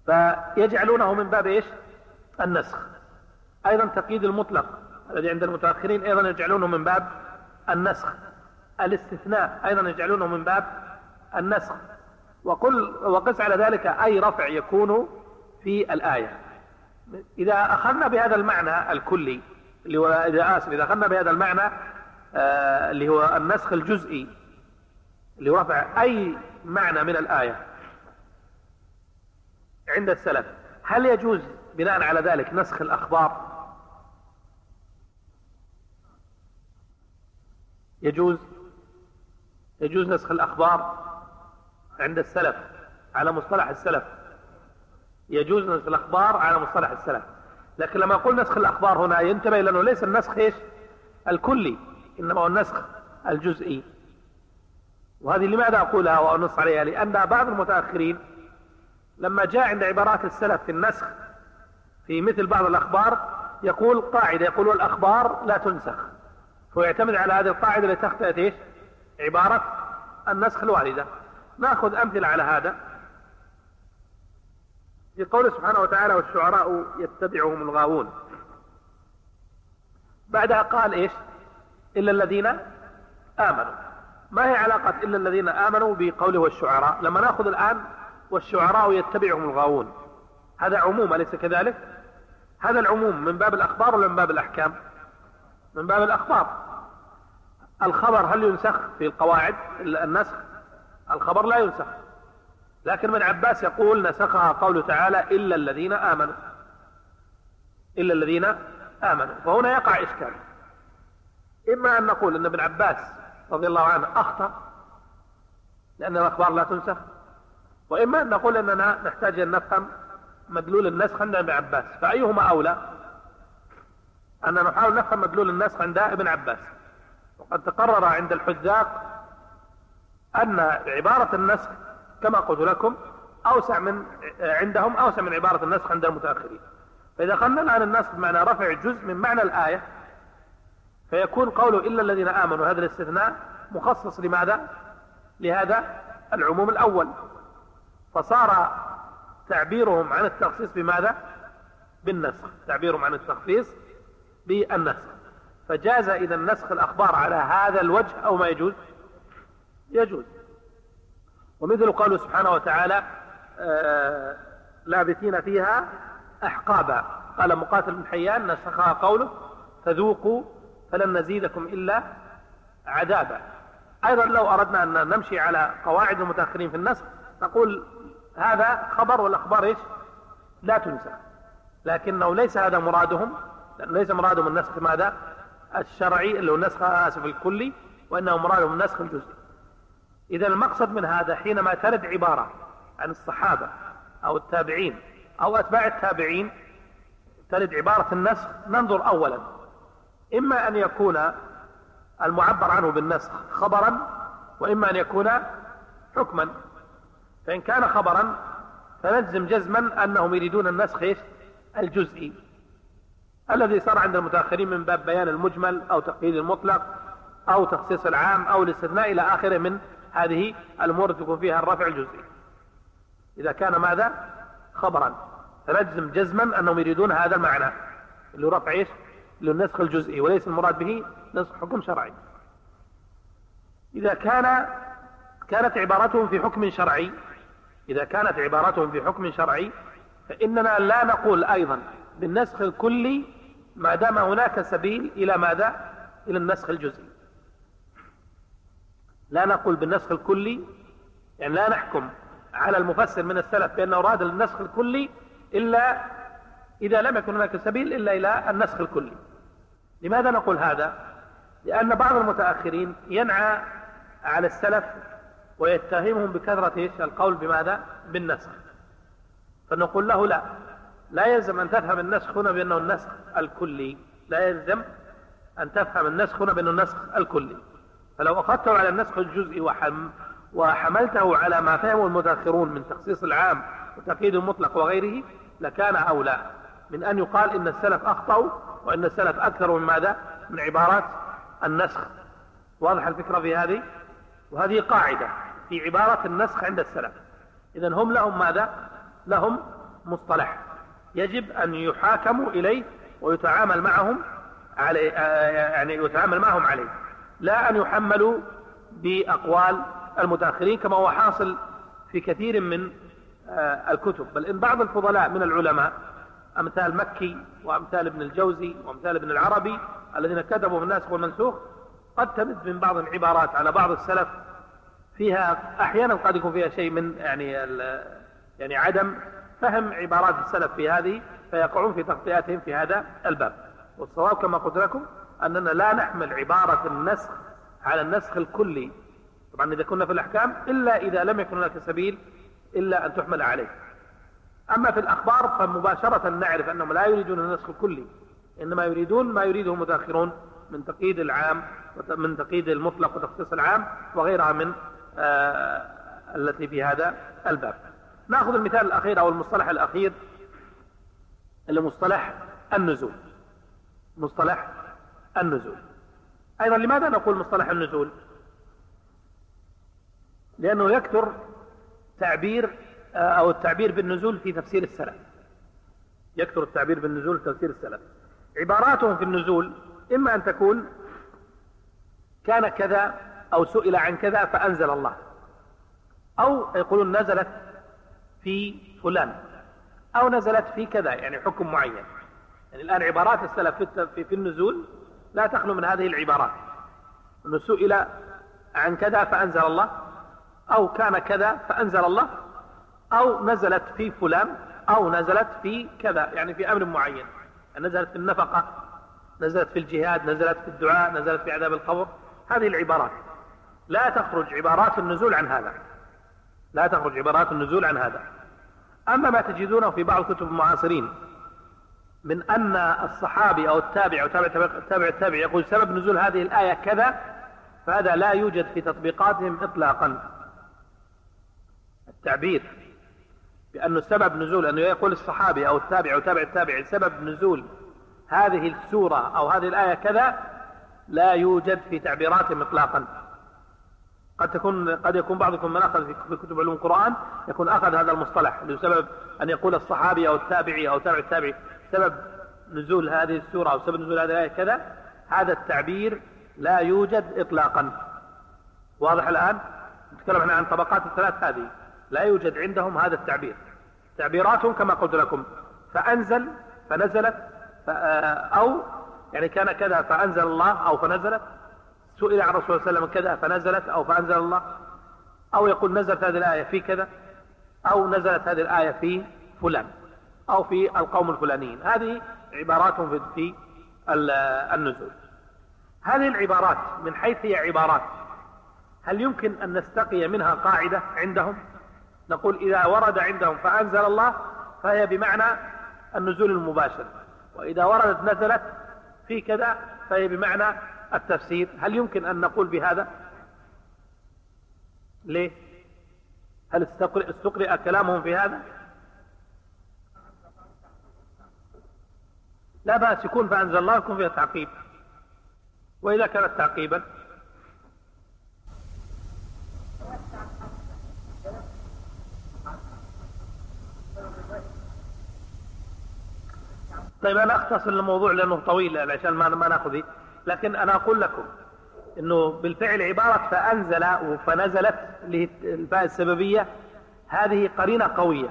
فيجعلونه من باب إيش؟ النسخ. أيضا تقييد المطلق الذي عند المتأخرين أيضا يجعلونه من باب النسخ. الاستثناء أيضا يجعلونه من باب النسخ. وقل وقس على ذلك أي رفع يكون في الآية. إذا أخذنا بهذا المعنى الكلي اللي هو إذا آسف إذا أخذنا بهذا المعنى آه اللي هو النسخ الجزئي اللي هو رفع أي معنى من الآية عند السلف. هل يجوز بناء على ذلك نسخ الأخبار؟ يجوز؟ يجوز نسخ الأخبار عند السلف على مصطلح السلف. يجوز نسخ الأخبار على مصطلح السلف. لكن لما أقول نسخ الأخبار هنا ينتبه لأنه ليس النسخ إيش؟ الكلي إنما هو النسخ الجزئي. وهذه لماذا أقولها وأنص عليها؟ لأن بعض المتأخرين لما جاء عند عبارات السلف في النسخ في مثل بعض الأخبار يقول قاعدة يقول الأخبار لا تنسخ. فيعتمد على هذه القاعدة لتخطئة إيش؟ عبارة النسخ الواردة نأخذ أمثلة على هذا. في قوله سبحانه وتعالى والشعراء يتبعهم الغاوون بعدها قال إيش؟ إلا الذين آمنوا ما هي علاقة إلا الذين آمنوا بقوله والشعراء؟ لما نأخذ الآن والشعراء يتبعهم الغاوون. هذا عموم أليس كذلك؟ هذا العموم من باب الأخبار ولا من باب الأحكام؟ من باب الأخبار. الخبر هل ينسخ في القواعد؟ النسخ. الخبر لا ينسخ. لكن ابن عباس يقول نسخها قوله تعالى إلا الذين آمنوا. إلا الذين آمنوا. وهنا يقع إشكال. إما أن نقول أن ابن عباس رضي الله عنه أخطأ لأن الأخبار لا تنسخ. وإما أن نقول أننا نحتاج أن نفهم مدلول النسخ عند ابن عباس. فأيهما أولى؟ أن نحاول نفهم مدلول النسخ عند ابن عباس. وقد تقرر عند الحذاق أن عبارة النسخ كما قلت لكم أوسع من عندهم أوسع من عبارة النسخ عند المتأخرين. فإذا أخذنا الآن النسخ بمعنى رفع جزء من معنى الآية فيكون قوله إلا الذين آمنوا هذا الاستثناء مخصص لماذا؟ لهذا العموم الأول. فصار تعبيرهم عن التخصيص بماذا؟ بالنسخ. تعبيرهم عن التخصيص بالنسخ. فجاز إذا نسخ الأخبار على هذا الوجه أو ما يجوز؟ يجوز. ومثل قوله سبحانه وتعالى آه لابثين فيها أحقابا. قال مقاتل بن حيان نسخها قوله فذوقوا فلن نزيدكم إلا عذابا. أيضا لو أردنا أن نمشي على قواعد المتأخرين في النسخ نقول هذا خبر والأخبار إيش؟ لا تنسى. لكنه ليس هذا مرادهم ليس مرادهم النسخ ماذا؟ الشرعي اللي هو النسخ آسف الكلي وإنه مرادهم النسخ الجزئي. إذا المقصد من هذا حينما ترد عبارة عن الصحابة أو التابعين أو أتباع التابعين ترد عبارة النسخ ننظر أولا. إما أن يكون المعبر عنه بالنسخ خبرا وإما أن يكون حكما. فإن كان خبرا فنجزم جزما أنهم يريدون النسخ الجزئي. الذي صار عند المتأخرين من باب بيان المجمل أو تقييد المطلق أو تخصيص العام أو الاستثناء إلى آخره من هذه الأمور تكون فيها الرفع الجزئي. إذا كان ماذا؟ خبرا. فنجزم جزما أنهم يريدون هذا المعنى اللي رفع إيش؟ النسخ الجزئي وليس المراد به نسخ حكم شرعي. إذا كان كانت عبارتهم في حكم شرعي إذا كانت عبارتهم في حكم شرعي فإننا لا نقول أيضا بالنسخ الكلي ما دام هناك سبيل إلى ماذا؟ إلى النسخ الجزئي. لا نقول بالنسخ الكلي يعني لا نحكم على المفسر من السلف بأنه أراد النسخ الكلي إلا إذا لم يكن هناك سبيل إلا إلى النسخ الكلي لماذا نقول هذا؟ لأن بعض المتأخرين ينعى على السلف ويتهمهم بكثرة؟ القول بماذا؟ بالنسخ فنقول له لا لا يلزم أن تفهم النسخ هنا بأنه النسخ الكلي لا يلزم أن تفهم النسخ هنا بأنه النسخ الكلي فلو أخذته على النسخ الجزئي وحم وحملته على ما فهمه المتأخرون من تخصيص العام وتقييد المطلق وغيره لكان أولى من أن يقال إن السلف أخطأوا وإن السلف أكثر من ماذا؟ من عبارات النسخ واضح الفكرة في هذه؟ وهذه قاعدة في عبارة النسخ عند السلف إذا هم لهم ماذا؟ لهم مصطلح يجب أن يحاكموا إليه ويتعامل معهم عليه يعني يتعامل معهم عليه لا أن يحملوا بأقوال المتأخرين كما هو حاصل في كثير من آه، الكتب بل إن بعض الفضلاء من العلماء أمثال مكي وأمثال ابن الجوزي وأمثال ابن العربي الذين كتبوا في الناسخ والمنسوخ. قد تمد من بعض العبارات على بعض السلف فيها أحيانا قد يكون فيها شيء من يعني يعني عدم فهم عبارات السلف في هذه فيقعون في تغطياتهم في هذا الباب. والصواب كما قلت لكم أننا لا نحمل عبارة النسخ على النسخ الكلي. طبعا إذا كنا في الأحكام إلا إذا لم يكن هناك سبيل إلا أن تحمل عليه. أما في الأخبار فمباشرة نعرف أنهم لا يريدون النسخ الكلي إنما يريدون ما يريده المتأخرون من تقييد العام من تقييد المطلق وتخصيص العام وغيرها من آه التي في هذا الباب. نأخذ المثال الأخير أو المصطلح الأخير اللي مصطلح النزول. مصطلح النزول. أيضا لماذا نقول مصطلح النزول؟ لأنه يكثر تعبير أو التعبير بالنزول في تفسير السلف. يكثر التعبير بالنزول في تفسير السلف. عباراتهم في النزول إما أن تكون كان كذا أو سئل عن كذا فأنزل الله. أو يقولون نزلت في فلان أو نزلت في كذا يعني حكم معين. يعني الآن عبارات السلف في, في النزول لا تخلو من هذه العبارات. أنه سئل عن كذا فأنزل الله أو كان كذا فأنزل الله. أو نزلت في فلان أو نزلت في كذا يعني في أمر معين. نزلت في النفقة نزلت في الجهاد نزلت في الدعاء نزلت في عذاب القبر. هذه العبارات. لا تخرج عبارات النزول عن هذا. لا تخرج عبارات النزول عن هذا. أما ما تجدونه في بعض كتب المعاصرين من أن الصحابي أو التابع أو تابع التابع, التابع يقول سبب نزول هذه الآية كذا فهذا لا يوجد في تطبيقاتهم إطلاقا. التعبير بأنه سبب نزول أنه يقول الصحابي أو التابع أو تابع التابع سبب نزول هذه السورة أو هذه الآية كذا لا يوجد في تعبيراتهم إطلاقا قد تكون قد يكون بعضكم من أخذ في كتب علوم القران يكون أخذ هذا المصطلح لسبب أن يقول الصحابي أو التابعي أو تابع التابعي سبب نزول هذه السورة أو سبب نزول هذه الآية كذا هذا التعبير لا يوجد اطلاقا. واضح الآن؟ نتكلم إحنا عن طبقات الثلاث هذه. لا يوجد عندهم هذا التعبير. تعبيراتهم كما قلت لكم فأنزل فنزلت أو يعني كان كذا فأنزل الله أو فنزلت. سئل عن الرسول صلى الله عليه وسلم كذا فنزلت أو فأنزل الله. أو يقول نزلت هذه الآية في كذا أو نزلت هذه الآية في فلان أو في القوم الفلانيين. هذه عبارات في النزول. هذه العبارات من حيث هي عبارات هل يمكن أن نستقي منها قاعدة عندهم؟ نقول إذا ورد عندهم فأنزل الله فهي بمعنى النزول المباشر. وإذا وردت نزلت في كذا فهي بمعنى التفسير. هل يمكن أن نقول بهذا؟ ليه؟ هل استقرئ, استقرئ كلامهم في هذا؟ لا بأس يكون فأنزل الله يكون فيها تعقيب. وإذا كانت تعقيبا طيب أنا أختصر الموضوع لأنه طويل عشان ما ما ناخذ لكن أنا أقول لكم أنه بالفعل عبارة فأنزل فنزلت للفاء السببية هذه قرينة قوية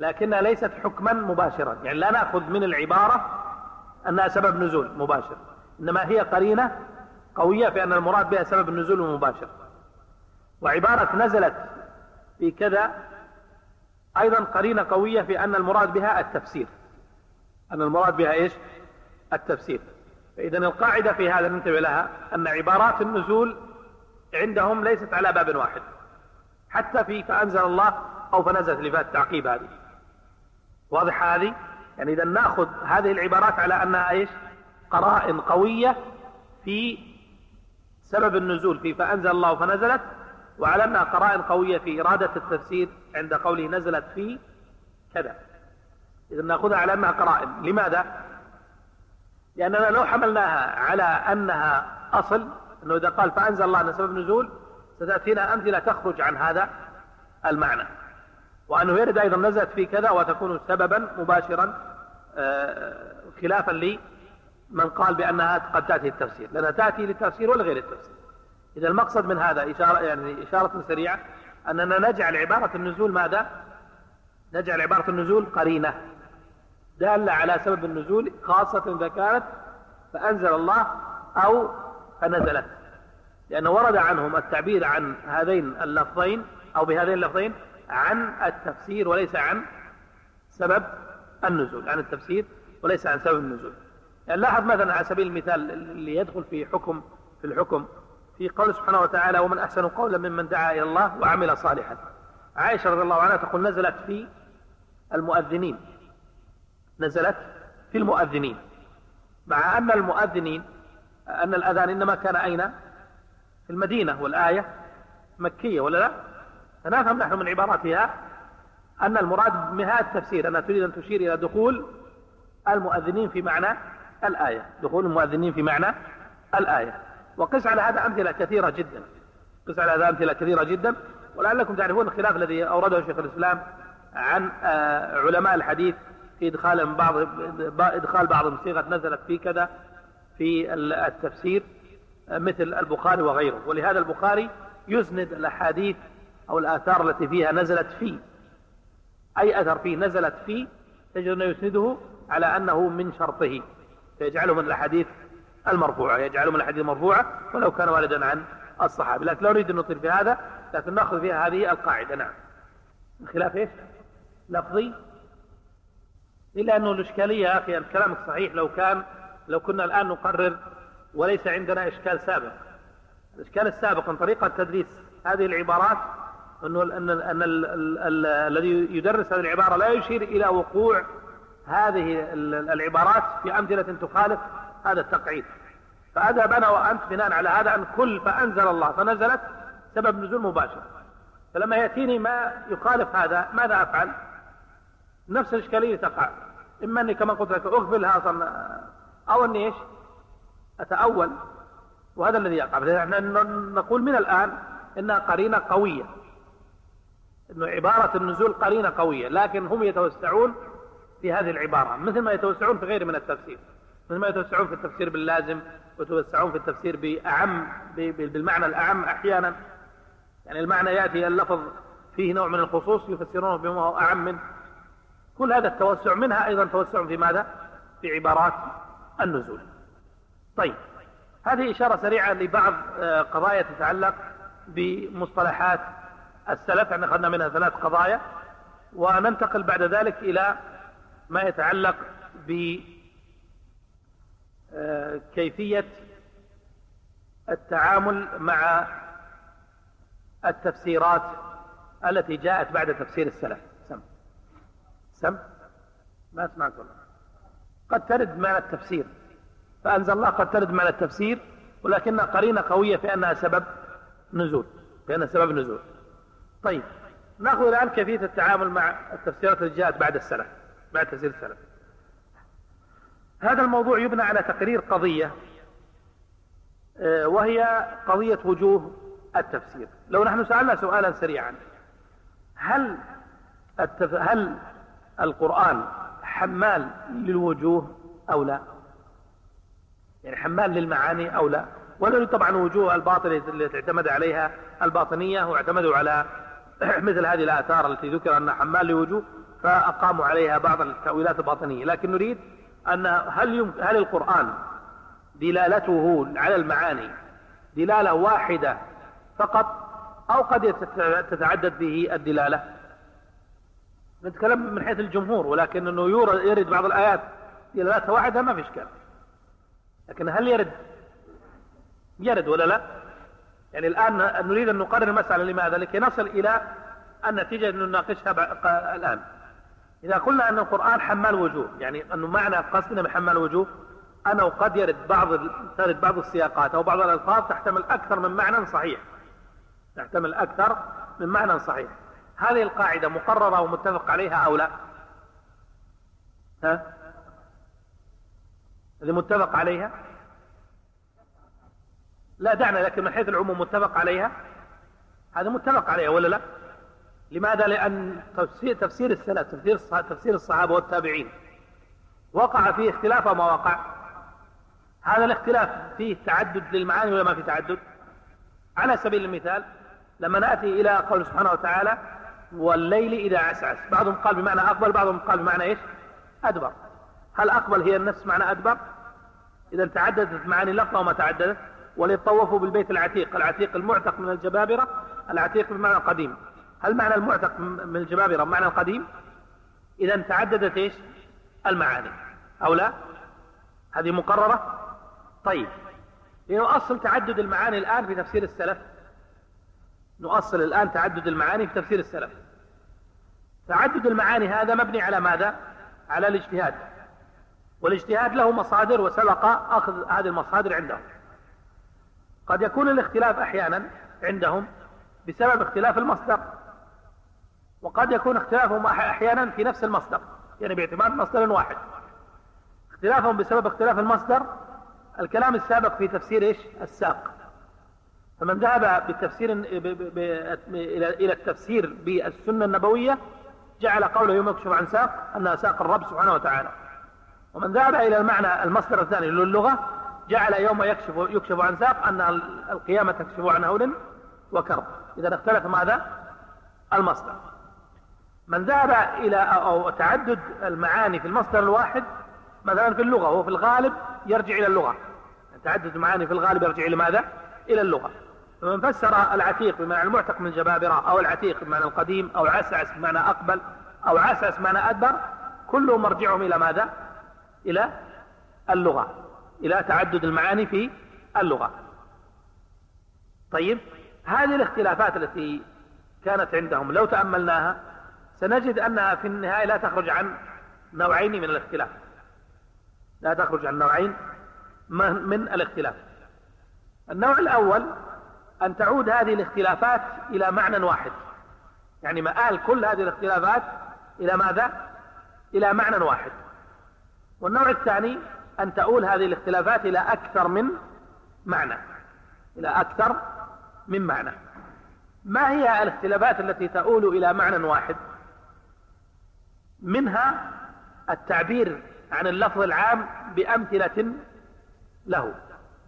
لكنها ليست حكما مباشرا. يعني لا نأخذ من العبارة أنها سبب نزول مباشر إنما هي قرينة قوية في أن المراد بها سبب النزول المباشر وعبارة نزلت في كذا أيضا قرينة قوية في أن المراد بها التفسير. أن المراد بها إيش؟ التفسير. فإذا القاعدة في هذا ننتبه لها أن عبارات النزول عندهم ليست على باب واحد. حتى في فأنزل الله أو فنزلت فات التعقيب هذه. واضح هذه؟ يعني إذا نأخذ هذه العبارات على أنها إيش؟ قرائن قوية في سبب النزول في فأنزل الله فنزلت وعلى أنها قرائن قوية في إرادة التفسير عند قوله نزلت في كذا. إذا نأخذها على أنها قرائن. لماذا؟ لأننا لو حملناها على أنها أصل أنه إذا قال فأنزل الله أن سبب نزول ستأتينا أمثلة تخرج عن هذا المعنى. وأنه يرد أيضا نزلت في كذا وتكون سببا مباشرا آه، خلافا لمن قال بأنها قد تأتي التفسير لأنها تأتي للتفسير ولا غير التفسير إذا المقصد من هذا إشارة يعني إشارة سريعة أننا نجعل عبارة النزول ماذا؟ نجعل عبارة النزول قرينة. دالة على سبب النزول خاصة إذا كانت فأنزل الله أو فنزلت. لأنه ورد عنهم التعبير عن هذين اللفظين أو بهذين اللفظين عن التفسير وليس عن سبب النزول عن التفسير وليس عن سبب النزول. يعني لاحظ مثلا على سبيل المثال اللي يدخل في حكم في الحكم في قول سبحانه وتعالى ومن أحسن قولا ممن دعا إلى الله وعمل صالحا. عائشة رضي الله عنها تقول نزلت في المؤذنين. نزلت في المؤذنين مع أن المؤذنين أن الأذان إنما كان أين؟ في المدينة والآية مكية ولا لا؟ فنفهم نحن من عباراتها أن المراد بها التفسير أنها تريد أن تشير إلى دخول المؤذنين في معنى الآية دخول المؤذنين في معنى الآية. وقس على هذا أمثلة كثيرة جدا قس على هذا أمثلة كثيرة جدا ولعلكم تعرفون الخلاف الذي أورده شيخ الإسلام عن آه، علماء الحديث إدخال بعض إدخال بعض صيغة نزلت في كذا في التفسير مثل البخاري وغيره. ولهذا البخاري يسند الأحاديث أو الآثار التي فيها نزلت في. أي أثر فيه نزلت في تجد أنه يسنده على أنه من شرطه. فيجعله من الأحاديث المرفوعة يجعله من الأحاديث المرفوعة ولو كان والدا عن الصحابة لكن لا نريد أن نطيل في هذا لكن نأخذ فيها هذه القاعدة. نعم. الخلاف إيش؟ لفظي إلا أنه الإشكالية يا أخي كلامك صحيح. لو كان لو كنا الآن نقرر وليس عندنا إشكال سابق. الإشكال السابق أن طريقة تدريس هذه العبارات أنه أن أن الذي يدرس هذه العبارة لا يشير إلى وقوع هذه العبارات في أمثلة تخالف هذا التقعيد. فأذهب أنا وأنت بناء على هذا أن كل فأنزل الله. فنزلت سبب نزول مباشر. فلما يأتيني ما يخالف هذا ماذا أفعل؟ نفس الإشكالية تقع. إما أني كما قلت لك أغفلها أصلا أو أني إيش؟ أتأول. وهذا الذي يقع. نحن نقول من الآن إنها قرينة قوية. إنه عبارة النزول قرينة قوية لكن هم يتوسعون في هذه العبارة. مثل ما يتوسعون في غير من التفسير. مثل ما يتوسعون في التفسير باللازم ويتوسعون في التفسير بأعم بالمعنى الأعم أحيانا. يعني المعنى يأتي اللفظ فيه نوع من الخصوص يفسرونه بما هو أعم منه كل هذا التوسع منها أيضا توسع في ماذا؟ في عبارات النزول. طيب هذه إشارة سريعة لبعض آه، قضايا تتعلق بمصطلحات السلف. إحنا أخذنا منها ثلاث قضايا وننتقل بعد ذلك إلى ما يتعلق بكيفية التعامل مع التفسيرات التي جاءت بعد تفسير السلف. سم؟ ما اسمعك والله قد ترد معنى التفسير. فأنزل الله قد ترد معنى التفسير ولكنها قرينة قوية في أنها سبب نزول أنها سبب نزول. طيب نأخذ الآن كيفية التعامل مع التفسيرات التي جاءت بعد السلف بعد تفسير السلف. هذا الموضوع يبنى على تقرير قضية آه، وهي قضية وجوه التفسير. لو نحن سألنا سؤالا سريعا هل التف... هل القرآن حمال للوجوه أو لا؟ يعني حمال للمعاني أو لا؟ ولا طبعا وجوه الباطل التي اعتمد عليها الباطنية واعتمدوا على *clears throat* مثل هذه الآثار التي ذكر أنها حمال لوجوه فأقاموا عليها بعض التأويلات الباطنية. لكن نريد أن هل يم... هل القرآن دلالته على المعاني دلالة واحدة فقط أو قد تتعدد فيه الدلالة؟ نتكلم من حيث الجمهور ولكن أنه يرد بعض الآيات. دلالتها واحدة ما في إشكال لكن هل يرد؟ يرد ولا لا؟ يعني الآن نريد أن نقرر المسألة لماذا؟ لكي نصل إلى النتيجة أن نناقشها الآن. إذا قلنا أن القرآن حمال وجوه يعني أنه معنى قصدنا بحمال وجوه أنه قد يرد بعض ترد بعض السياقات أو بعض الألفاظ تحتمل أكثر من معنى صحيح. تحتمل أكثر من معنى صحيح. هذه القاعدة مقررة ومتفق عليها أو لا؟ ها؟ اللي متفق عليها؟ لا دعنا لكن من حيث العموم متفق عليها؟ هذا متفق عليها ولا لا؟ لماذا؟ لأن تفسير, تفسير السلف تفسير, تفسير الصحابة والتابعين وقع فيه اختلاف أو ما وقع. هذا الاختلاف فيه تعدد للمعاني ولا ما في تعدد؟ على سبيل المثال لما نأتي إلى قول سبحانه وتعالى والليل إذا عسعس. بعضهم قال بمعنى أقبل بعضهم قال بمعنى إيش؟ أدبر. هل أقبل هي النفس معنى أدبر؟ إذا تعددت معاني اللفظة وما تعددت وليطوفوا بالبيت العتيق. العتيق المعتق من الجبابرة العتيق بمعنى قديم هل معنى المعتق من الجبابرة معنى القديم؟ إذا تعددت إيش؟ المعاني. أو لا؟ هذه مقررة؟ طيب. لنؤصل تعدد المعاني الآن في تفسير السلف نؤصل الآن تعدد المعاني في تفسير السلف. تعدد المعاني هذا مبني على ماذا؟ على الاجتهاد. والاجتهاد له مصادر وسبق أخذ هذه المصادر عندهم. قد يكون الاختلاف أحيانا عندهم بسبب اختلاف المصدر وقد يكون اختلافهم أحيانا في نفس المصدر يعني باعتماد مصدر واحد. اختلافهم بسبب اختلاف المصدر الكلام السابق في تفسير إيش؟ الساق. فمن ذهب بالتفسير إلى التفسير بالسنة النبوية جعل قوله يوم يكشف عن ساق أنها ساق الرب سبحانه وتعالى. ومن ذهب إلى المعنى المصدر الثاني للغة جعل يوم يكشف يكشف عن ساق أن القيامة تكشف عن هول وكرب. اذا اختلف ماذا؟ المصدر. من ذهب إلى أو تعدد المعاني في المصدر الواحد مثلا في اللغة وفي الغالب يرجع إلى اللغة. تعدد المعاني في الغالب يرجع إلى ماذا؟ إلى اللغة. فمن فسر العتيق بمعنى المعتق من الجبابرة أو العتيق بمعنى القديم أو عسعس بمعنى أقبل أو عسعس بمعنى أدبر كله مرجعهم إلى ماذا؟ إلى اللغة إلى تعدد المعاني في اللغة. طيب هذه الاختلافات التي كانت عندهم لو تأملناها سنجد أنها في النهاية لا تخرج عن نوعين من الاختلاف. لا تخرج عن نوعين من الاختلاف. النوع الأول أن تعود هذه الاختلافات إلى معنى واحد. يعني مآل كل هذه الاختلافات إلى ماذا؟ إلى معنى واحد. والنوع الثاني أن تؤول هذه الاختلافات إلى أكثر من معنى. إلى أكثر من معنى. ما هي الاختلافات التي تؤول إلى معنى واحد؟ منها التعبير عن اللفظ العام بأمثلة له.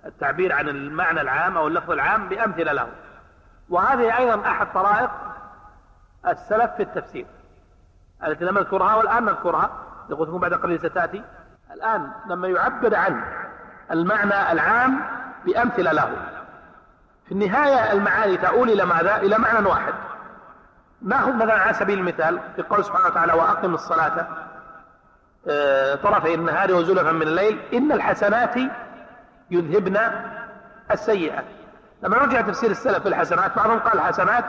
التعبير عن المعنى العام أو اللفظ العام بأمثلة له. وهذه أيضا أحد طرائق السلف في التفسير التي لم نذكرها والآن نذكرها قلت لكم بعد قليل ستأتي. الآن لما يعبر عن المعنى العام بأمثلة له. في النهاية المعاني تؤول إلى ماذا؟ إلى معنى واحد. ناخذ مثلا على سبيل المثال؟ في قول سبحانه وتعالى وأقم الصلاة. آه، طرفي النهار وزلفا من الليل. إن الحسنات يذهبن السيئات لما نرجع تفسير السلف في الحسنات بعضهم قال الحسنات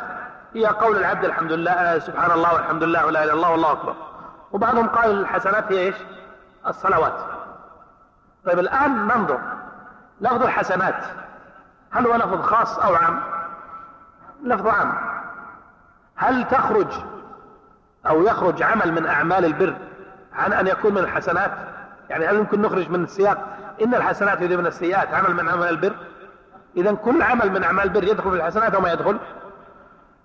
هي قول العبد الحمد لله آه، سبحان الله والحمد لله ولا إله إلا الله والله أكبر. وبعضهم قال الحسنات هي إيش؟ الصلوات. طيب الآن ننظر لفظ الحسنات. هل هو لفظ خاص أو عام؟ لفظ عام. هل تخرج أو يخرج عمل من أعمال البر عن أن يكون من الحسنات؟ يعني هل يمكن نخرج من السياق إن الحسنات يذهبن السيئات عمل من عمل البر. إذا كل عمل من أعمال البر يدخل في الحسنات أو ما يدخل.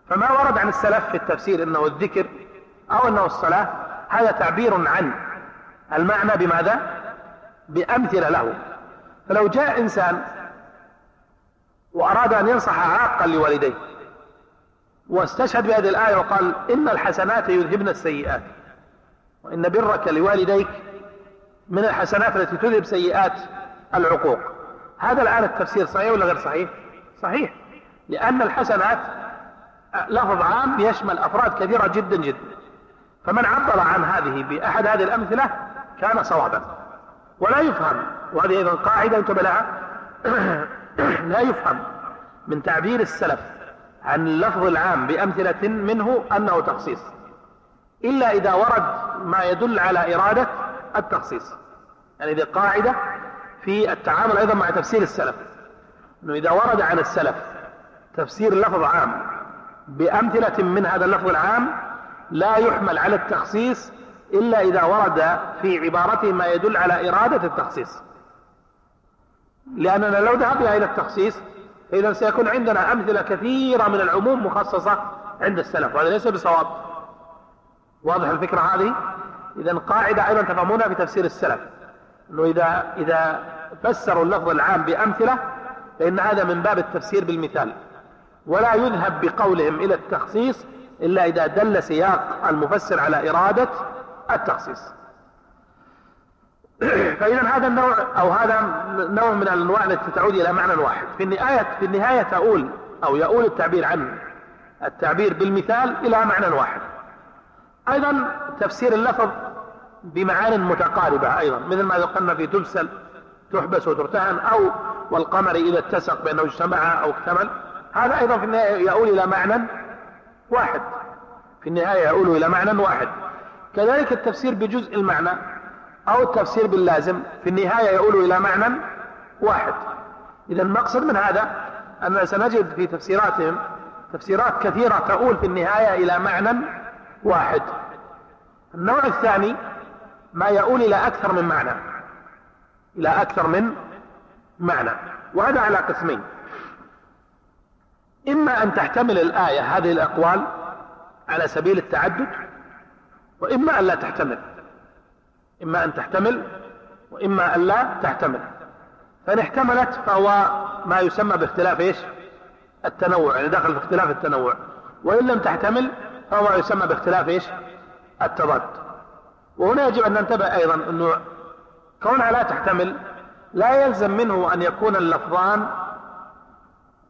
فما ورد عن السلف في التفسير إنه الذكر أو إنه الصلاة هذا تعبير عن المعنى بماذا؟ بأمثلة له. فلو جاء إنسان وأراد أن ينصح عاقا لوالديه واستشهد بهذه الآية وقال إن الحسنات يذهبن السيئات وإن برك لوالديك من الحسنات التي تذهب سيئات العقوق. هذا الآن التفسير صحيح ولا غير صحيح؟ صحيح. لأن الحسنات لفظ عام يشمل أفراد كثيرة جدا جدا. فمن عبر عن هذه بأحد هذه الأمثلة كان صوابا. ولا يفهم وهذه أيضا قاعدة انتبه لها *clears throat* لا يفهم من تعبير السلف عن اللفظ العام بأمثلة منه أنه تخصيص. إلا إذا ورد ما يدل على إرادة التخصيص. يعني هذه قاعدة في التعامل أيضا مع تفسير السلف. أنه إذا ورد عن السلف تفسير لفظ عام بأمثلة من هذا اللفظ العام لا يحمل على التخصيص إلا إذا ورد في عبارته ما يدل على إرادة التخصيص. لأننا لو ذهبنا إلى التخصيص فإذا سيكون عندنا أمثلة كثيرة من العموم مخصصة عند السلف وهذا ليس بصواب. واضح الفكرة هذه؟ إذا قاعدة أيضا تفهمونها في تفسير السلف. أنه إذا إذا فسروا اللفظ العام بأمثلة فإن هذا من باب التفسير بالمثال. ولا يذهب بقولهم إلى التخصيص إلا إذا دل سياق المفسر على إرادة التخصيص. *clears throat* فإذا هذا النوع أو هذا نوع من الأنواع التي تعود إلى معنى واحد. في النهاية في النهاية تؤول أو يؤول التعبير عن التعبير بالمثال إلى معنى واحد. أيضا تفسير اللفظ بمعان متقاربة أيضا مثل ما ذكرنا في تبسل تحبس وترتهن أو والقمر إذا اتسق بأنه اجتمع أو اكتمل. هذا أيضا في النهاية يؤول إلى معنى واحد. في النهاية يؤول إلى معنى واحد. كذلك التفسير بجزء المعنى أو التفسير باللازم في النهاية يؤول إلى معنى واحد. إذا المقصد من هذا أننا سنجد في تفسيراتهم تفسيرات كثيرة تؤول في النهاية إلى معنى واحد. النوع الثاني ما يؤول إلى أكثر من معنى. إلى أكثر من معنى. وهذا على قسمين. إما أن تحتمل الآية هذه الأقوال على سبيل التعدد وإما أن لا تحتمل. إما أن تحتمل وإما أن لا تحتمل. فإن احتملت فهو ما يسمى باختلاف إيش؟ التنوع يعني داخل في اختلاف التنوع. وإن لم تحتمل فهو يسمى باختلاف إيش؟ التضاد. وهنا يجب أن ننتبه أيضا أنه كونها لا تحتمل لا يلزم منه أن يكون اللفظان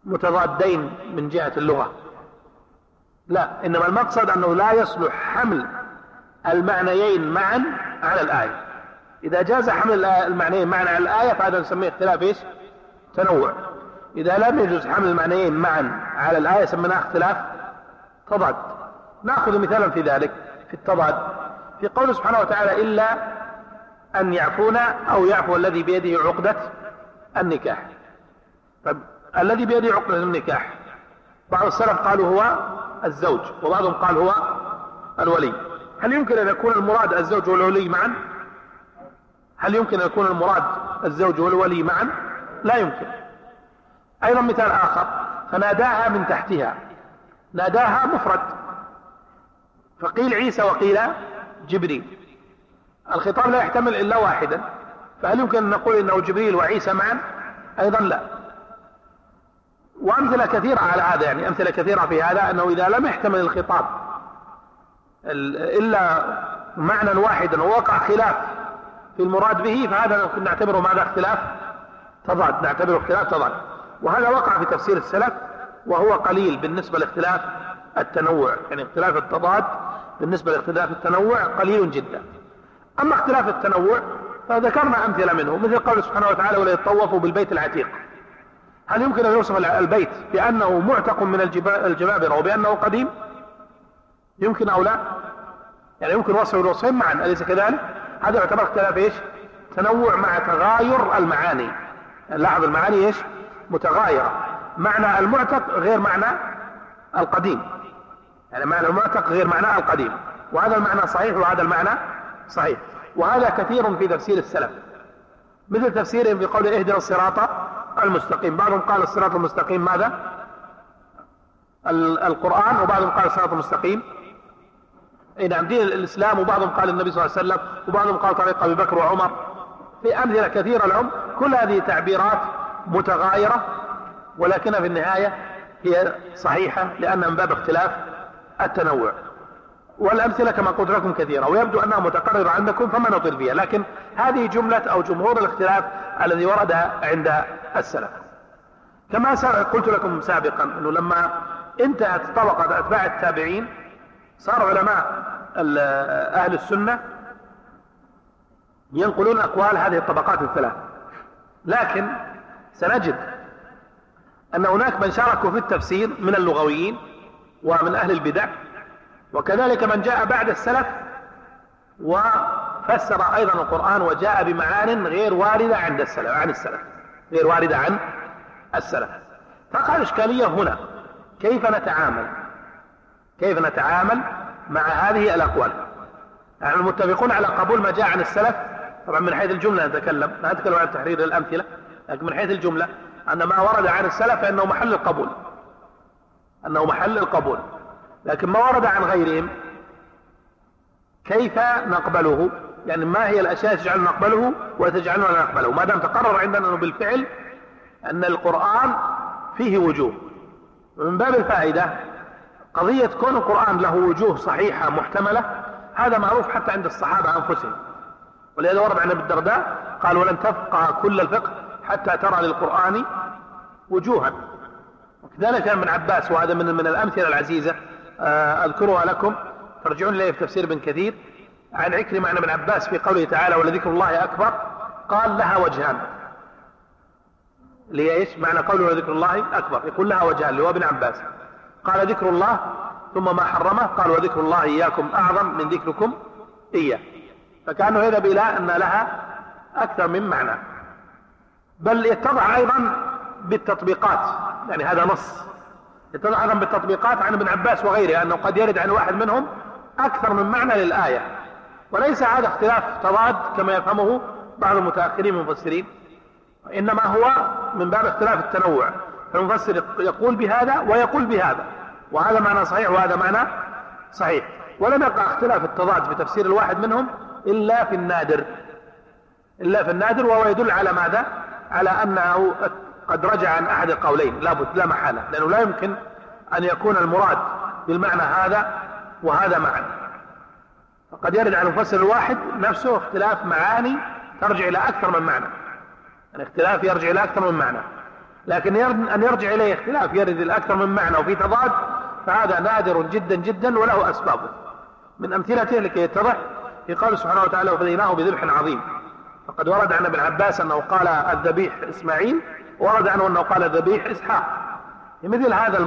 متضادين من جهة اللغة. لا إنما المقصد أنه لا يصلح حمل المعنيين معا على الآية. إذا جاز حمل المعنيين معا على الآية فهذا نسميه اختلاف إيش؟ تنوع. إذا لم يجوز حمل المعنيين معا على الآية سميناه اختلاف تضاد. نأخذ مثالا في ذلك في التضاد. في قوله سبحانه وتعالى إلا أن يعفونا أو يعفو الذي بيده عقدة النكاح. طيب الذي بيده عقدة النكاح. بعض السلف قالوا هو الزوج وبعضهم قال هو الولي. هل يمكن أن يكون المراد الزوج والولي معا؟ هل يمكن أن يكون المراد الزوج والولي معا؟ لا يمكن. أيضا مثال آخر فناداها من تحتها. ناداها مفرد. فقيل عيسى وقيل جبريل. الخطاب لا يحتمل إلا واحدا فهل يمكن أن نقول إنه جبريل وعيسى معا؟ أيضا لا. وأمثلة كثيرة على هذا يعني أمثلة كثيرة في هذا أنه إذا لم يحتمل الخطاب إلا معنى واحدا ووقع خلاف في المراد به فهذا نعتبره ماذا؟ اختلاف تضاد. نعتبره اختلاف تضاد. وهذا وقع في تفسير السلف وهو قليل بالنسبة لاختلاف التنوع يعني اختلاف التضاد بالنسبة لاختلاف التنوع قليل جدا. أما اختلاف التنوع فذكرنا أمثلة منه مثل قول سبحانه وتعالى ولا يطوفوا بالبيت العتيق. هل يمكن أن يوصف البيت بأنه معتق من الجبابرة وبأنه قديم؟ يمكن أو لا؟ يعني يمكن وصف الوصفين معا أليس كذلك؟ هذا يعتبر اختلاف إيش؟ تنوع مع تغاير المعاني. لاحظ المعاني إيش؟ متغايرة. معنى المعتق غير معنى القديم. يعني معنى المعتق غير معنى القديم. وهذا المعنى صحيح وهذا المعنى صحيح. وهذا كثير في تفسير السلف. مثل تفسيرهم بقول اهدنا الصراط المستقيم. بعضهم قال الصراط المستقيم ماذا؟ القرآن وبعضهم قال الصراط المستقيم. اي نعم دين الإسلام وبعضهم قال النبي صلى الله عليه وسلم وبعضهم قال طريق أبي بكر وعمر. في أمثلة كثيرة لهم. كل هذه تعبيرات متغايرة ولكنها في النهاية هي صحيحة لأنها من باب اختلاف. التنوع. والأمثلة كما قلت لكم كثيرة ويبدو أنها متقررة عندكم فما نطيل فيها لكن هذه جملة أو جمهور الاختلاف الذي ورد عند السلف. كما قلت لكم سابقا أنه لما انتهت طبقة أتباع التابعين صار علماء أهل السنة ينقلون أقوال هذه الطبقات الثلاث. لكن سنجد أن هناك من شاركوا في التفسير من اللغويين ومن أهل البدع. وكذلك من جاء بعد السلف وفسر أيضا القرآن وجاء بمعان غير واردة عند السلف عن السلف غير واردة عن السلف. تقع الإشكالية هنا كيف نتعامل؟ كيف نتعامل مع هذه الأقوال؟ نحن يعني متفقون على قبول ما جاء عن السلف. طبعا من حيث الجملة نتكلم لا نتكلم عن تحرير الأمثلة لكن من حيث الجملة أن ما ورد عن السلف فإنه محل القبول. أنه محل القبول لكن ما ورد عن غيرهم كيف نقبله؟ يعني ما هي الأشياء تجعلنا نقبله وتجعلنا لا نقبله؟ ما دام تقرر عندنا أنه بالفعل أن القرآن فيه وجوه. ومن باب الفائدة قضية كون القرآن له وجوه صحيحة محتملة هذا معروف حتى عند الصحابة أنفسهم. ولهذا ورد عن أبي الدرداء قال ولن تفقه كل الفقه حتى ترى للقرآن وجوها. وكذلك ابن عباس وهذا من من الأمثلة العزيزة آه، أذكرها لكم. ترجعون إليه في تفسير ابن كثير. عن عكرمة عن ابن عباس في قوله تعالى ولذكر الله أكبر قال لها وجهان ليش معنى قوله ولذكر الله أكبر يقول لها وجهان اللي هو ابن عباس. قال ذكر الله ثم ما حرمه قال وذكر الله إياكم أعظم من ذكركم إياه فكأنه يذهب إلى أن لها أكثر من معنى. بل يتضح أيضا بالتطبيقات. يعني هذا نص. يتضح أيضا بالتطبيقات عن ابن عباس وغيره أنه قد يرد عن واحد منهم أكثر من معنى للآية. وليس هذا اختلاف تضاد كما يفهمه بعض المتأخرين المفسرين إنما هو من باب اختلاف التنوع. فالمفسر يقول بهذا ويقول بهذا وهذا معنى صحيح وهذا معنى صحيح. ولم يقع اختلاف التضاد في تفسير الواحد منهم إلا في النادر. إلا في النادر وهو يدل على ماذا؟ على أنه قد رجع عن أحد القولين. لابد لا محالة. لأنه لا يمكن أن يكون المراد بالمعنى هذا وهذا معا. فقد يرد على المفسر الواحد نفسه اختلاف معاني ترجع إلى أكثر من معنى. يعني اختلاف يرجع إلى أكثر من معنى. لكن أن يرجع إليه اختلاف يرد إلى أكثر من معنى. وفي تضاد فهذا نادر جدا جدا وله أسبابه. من أمثلته لكي يتضح في قول سبحانه وتعالى وفديناه بذبح عظيم فقد ورد عن ابن عباس أنه قال الذبيح إسماعيل ورد عنه أنه قال الذبيح إسحاق. في مثل هذا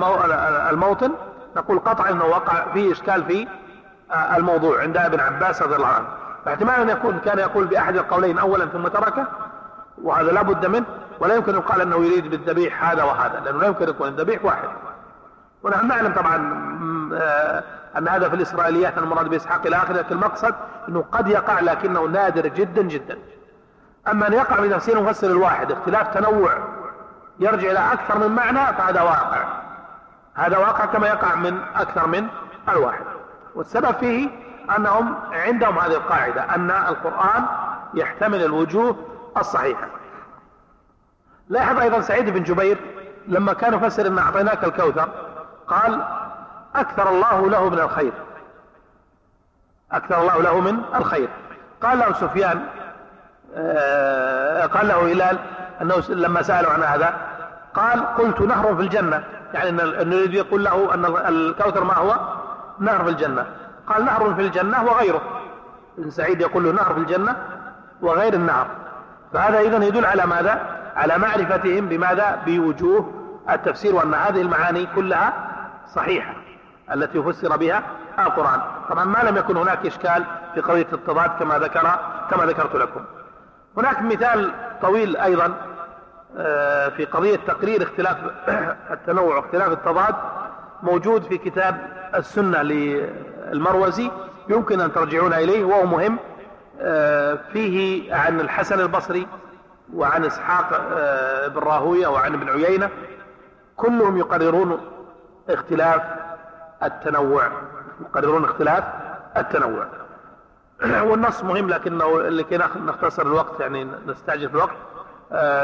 الموطن نقول قطعا أنه وقع فيه إشكال في الموضوع عند ابن عباس رضي الله عنه. فاحتمال أن يكون كان يقول بأحد القولين أولا ثم تركه وهذا لا بد منه. ولا يمكن أن يقال أنه يريد بالذبيح هذا وهذا لأنه لا يمكن أن يكون الذبيح واحد. ونحن نعلم طبعا آه، أن هذا في الإسرائيليات المراد بإسحاق إلى آخره لكن المقصد أنه قد يقع لكنه نادر جدا جدا. أما أن يقع تفسير المفسر الواحد اختلاف تنوع يرجع إلى أكثر من معنى فهذا واقع. هذا واقع كما يقع من أكثر من الواحد. والسبب فيه أنهم عندهم هذه القاعدة أن القرآن يحتمل الوجوه الصحيحة. لاحظ أيضا سعيد بن جبير لما كان يفسر أن أعطيناك الكوثر قال أكثر الله له من الخير. أكثر الله له من الخير. قال له سفيان آه، قال له هلال أنه لما سألوا عن هذا قال قلت نهر في الجنة. يعني أن يقول له أن الكوثر ما هو؟ نهر في الجنة. قال نهر في الجنة وغيره ابن سعيد يقول له نهر في الجنة وغير النهر. فهذا إذا يدل على ماذا؟ على معرفتهم بماذا؟ بوجوه التفسير وأن هذه المعاني كلها صحيحة التي يفسر بها القرآن. طبعا ما لم يكن هناك إشكال في قضية التضاد كما ذكر كما ذكرت لكم. هناك مثال طويل أيضا. في قضية تقرير اختلاف *clears throat* التنوع واختلاف التضاد موجود في كتاب السنة للمروزي يمكن أن ترجعون إليه وهو مهم آه، فيه عن الحسن البصري وعن إسحاق آه، بن راهوية وعن ابن عيينة كلهم يقررون اختلاف التنوع يقررون اختلاف التنوع. *clears throat* والنص مهم لكنه لكي نختصر الوقت يعني نستعجل في الوقت. آه،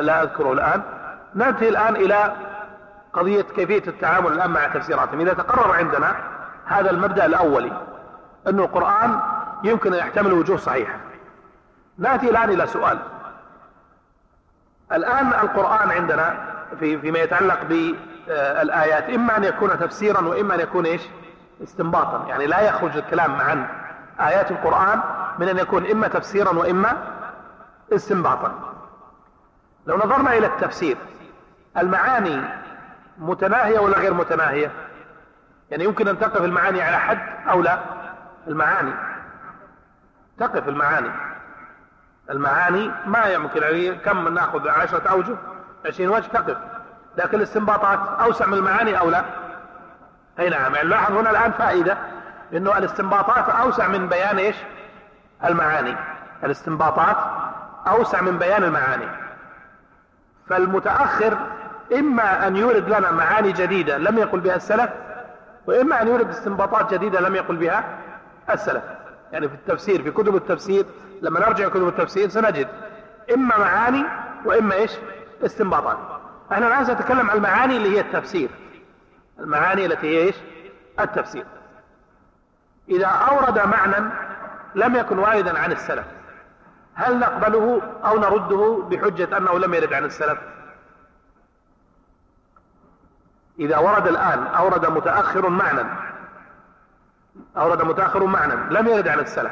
لا أذكره الآن. نأتي الآن إلى قضية كيفية التعامل الآن مع تفسيراتهم. إذا تقرر عندنا هذا المبدأ الأولي أن القرآن يمكن أن يحتمل وجوه صحيحة. نأتي الآن إلى سؤال. الآن القرآن عندنا في فيما يتعلق آه، الآيات إما أن يكون تفسيرا وإما أن يكون إيش؟ استنباطا. يعني لا يخرج الكلام عن آيات القرآن من أن يكون إما تفسيرا وإما استنباطا. لو نظرنا إلى التفسير المعاني متناهية ولا غير متناهية؟ يعني يمكن أن تقف المعاني على حد أو لا؟ المعاني. تقف المعاني. المعاني ما يمكن يعني كم نأخذ؟ عشرة أوجه؟ عشرين وجه؟ تقف. لكن الاستنباطات أوسع من المعاني أو لا؟ أي نعم. يعني لاحظ هنا الآن فائدة إنه الاستنباطات أوسع من بيان إيش؟ المعاني. الاستنباطات أوسع من بيان المعاني. فالمتأخر إما أن يورد لنا معاني جديدة لم يقل بها السلف وإما أن يورد استنباطات جديدة لم يقل بها السلف. يعني في التفسير في كتب التفسير لما نرجع كتب التفسير سنجد. إما معاني وإما إيش؟ استنباطات. إحنا الآن سنتكلم عن المعاني اللي هي التفسير. المعاني التي هي إيش؟ التفسير. إذا أورد معنى لم يكن واردا عن السلف. هل نقبله أو نرده بحجة أنه لم يرد عن السلف؟ إذا ورد الآن أورد متأخر معنى. أورد متأخر معنى. لم يرد عن السلف.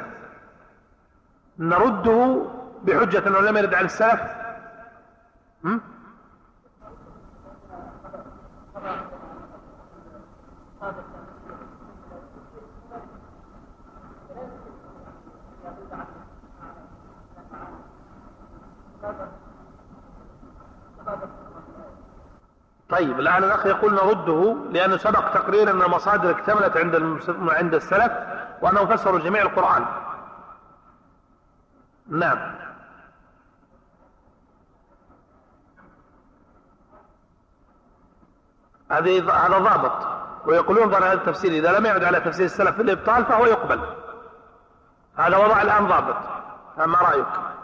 نرده بحجة أنه لم يرد عن السلف؟ طيب الآن الأخ يقول نرده لأنه سبق تقرير أن المصادر اكتملت عند عند السلف وأنه فسروا جميع القرآن. نعم. هذه هذا ضابط. ويقولون ظن هذا التفسير إذا لم يعد على تفسير السلف في الإبطال فهو يقبل. هذا وضع الآن ضابط. ما رأيك؟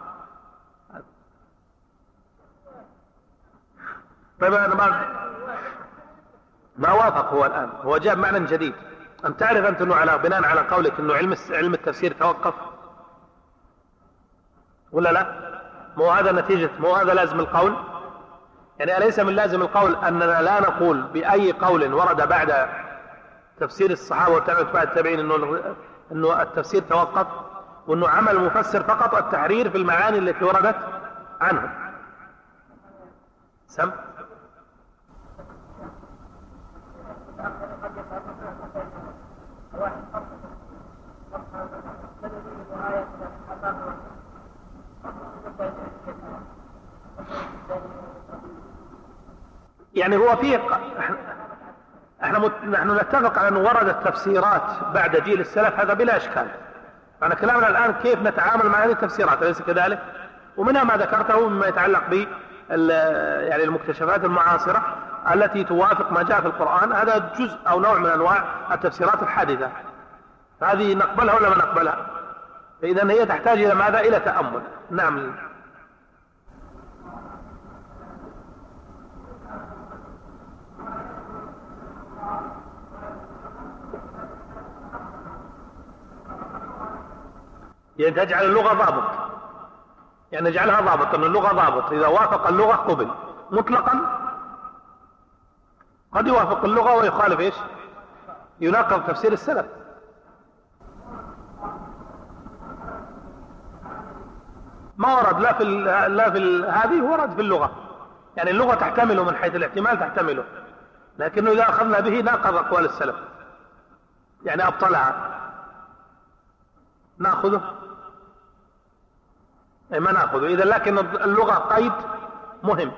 طيب أنا ما ما وافق هو الآن. هو جاب معنى جديد. أن تعرف أنت أنه على بناء على قولك أنه علم علم التفسير توقف؟ ولا لا؟ مو هذا نتيجة مو هذا لازم القول؟ يعني أليس من لازم القول أننا لا نقول بأي قول ورد بعد تفسير الصحابة بعد التابعين أنه أنه التفسير توقف؟ وأنه عمل المفسر فقط التحرير في المعاني التي وردت عنه. سم؟ يعني هو في إحنا. نحن نتفق على انه وردت تفسيرات بعد جيل السلف هذا بلا إشكال معنى كلامنا الآن كيف نتعامل مع هذه التفسيرات أليس كذلك؟ ومنها ما ذكرته مما يتعلق ب يعني المكتشفات المعاصرة التي توافق ما جاء في القرآن هذا جزء أو نوع من أنواع التفسيرات الحادثة. هذه نقبلها ولا ما نقبلها؟ اذا هي تحتاج إلى ماذا؟ إلى تأمل. نعم. يعني تجعل اللغة ضابط. يعني نجعلها ضابط أن اللغة ضابط. إذا وافق اللغة قبل. مطلقا قد يوافق اللغة ويخالف إيش؟ يناقض تفسير السلف. ما ورد لا في لا في هذه ورد في اللغة. يعني اللغة تحتمله من حيث الاحتمال تحتمله. لكنه إذا أخذنا به ناقض أقوال السلف. يعني أبطلها. ناخذه؟ اي ما ناخذه. إذا لكن اللغة قيد مهم.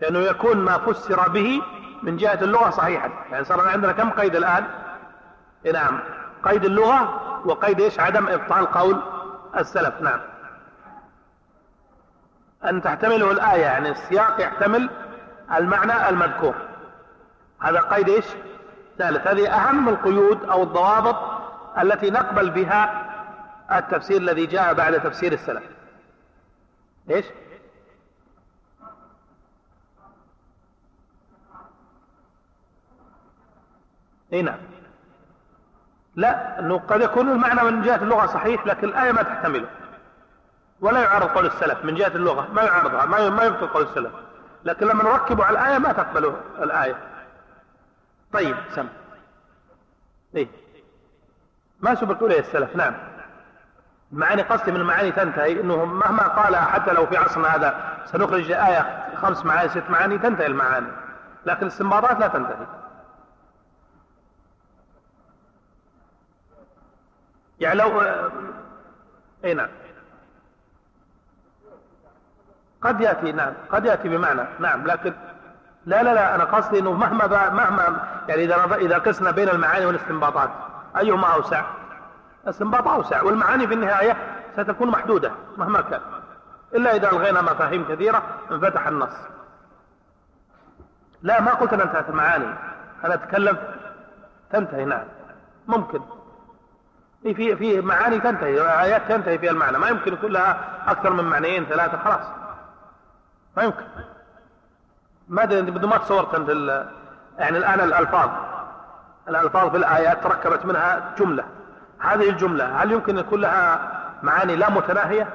لأنه يكون ما فسر به من جهة اللغة صحيحا يعني صار عندنا كم قيد الآن؟ إيه نعم. قيد اللغة وقيد إيش؟ عدم إبطال قول السلف. نعم. أن تحتمله الآية يعني السياق يحتمل المعنى المذكور. هذا قيد إيش؟ ثالث. هذه أهم القيود أو الضوابط التي نقبل بها التفسير الذي جاء بعد تفسير السلف. إيش؟ إي نعم. لا أنه قد يكون المعنى من جهة اللغة صحيح لكن الآية ما تحتمله. ولا يعارض قول السلف من جهة اللغة ما يعارضها ما ما يبطل قول السلف. لكن لما نركبه على الآية ما تقبله الآية. طيب سم. إيه ما سبق اليه السلف؟ نعم. معاني قصدي من المعاني تنتهي إنه مهما قال حتى لو في عصرنا هذا سنخرج آية خمس معاني ست معاني تنتهي المعاني. لكن الاستنباطات لا تنتهي. يعني لو اي نعم. قد يأتي نعم. قد يأتي بمعنى نعم. لكن لا لا لا. أنا قصدي إنه مهما مهما يعني إذا إذا قسنا بين المعاني والاستنباطات أيهما أوسع؟ الاستنباط أوسع والمعاني في النهاية ستكون محدودة مهما كان. إلا إذا ألغينا مفاهيم كثيرة انفتح النص. لا ما قلت أن انتهت المعاني. أنا أتكلم؟ تنتهي نعم. ممكن. في في معاني تنتهي آيات تنتهي فيها المعنى. ما يمكن يكون لها أكثر من معنيين ثلاثة خلاص. ما يمكن. ما أدري بدون ما تصورت أنت يعني الآن الألفاظ. الألفاظ في الآيات تركبت منها جملة. هذه الجملة هل يمكن يكون لها معاني لا متناهية؟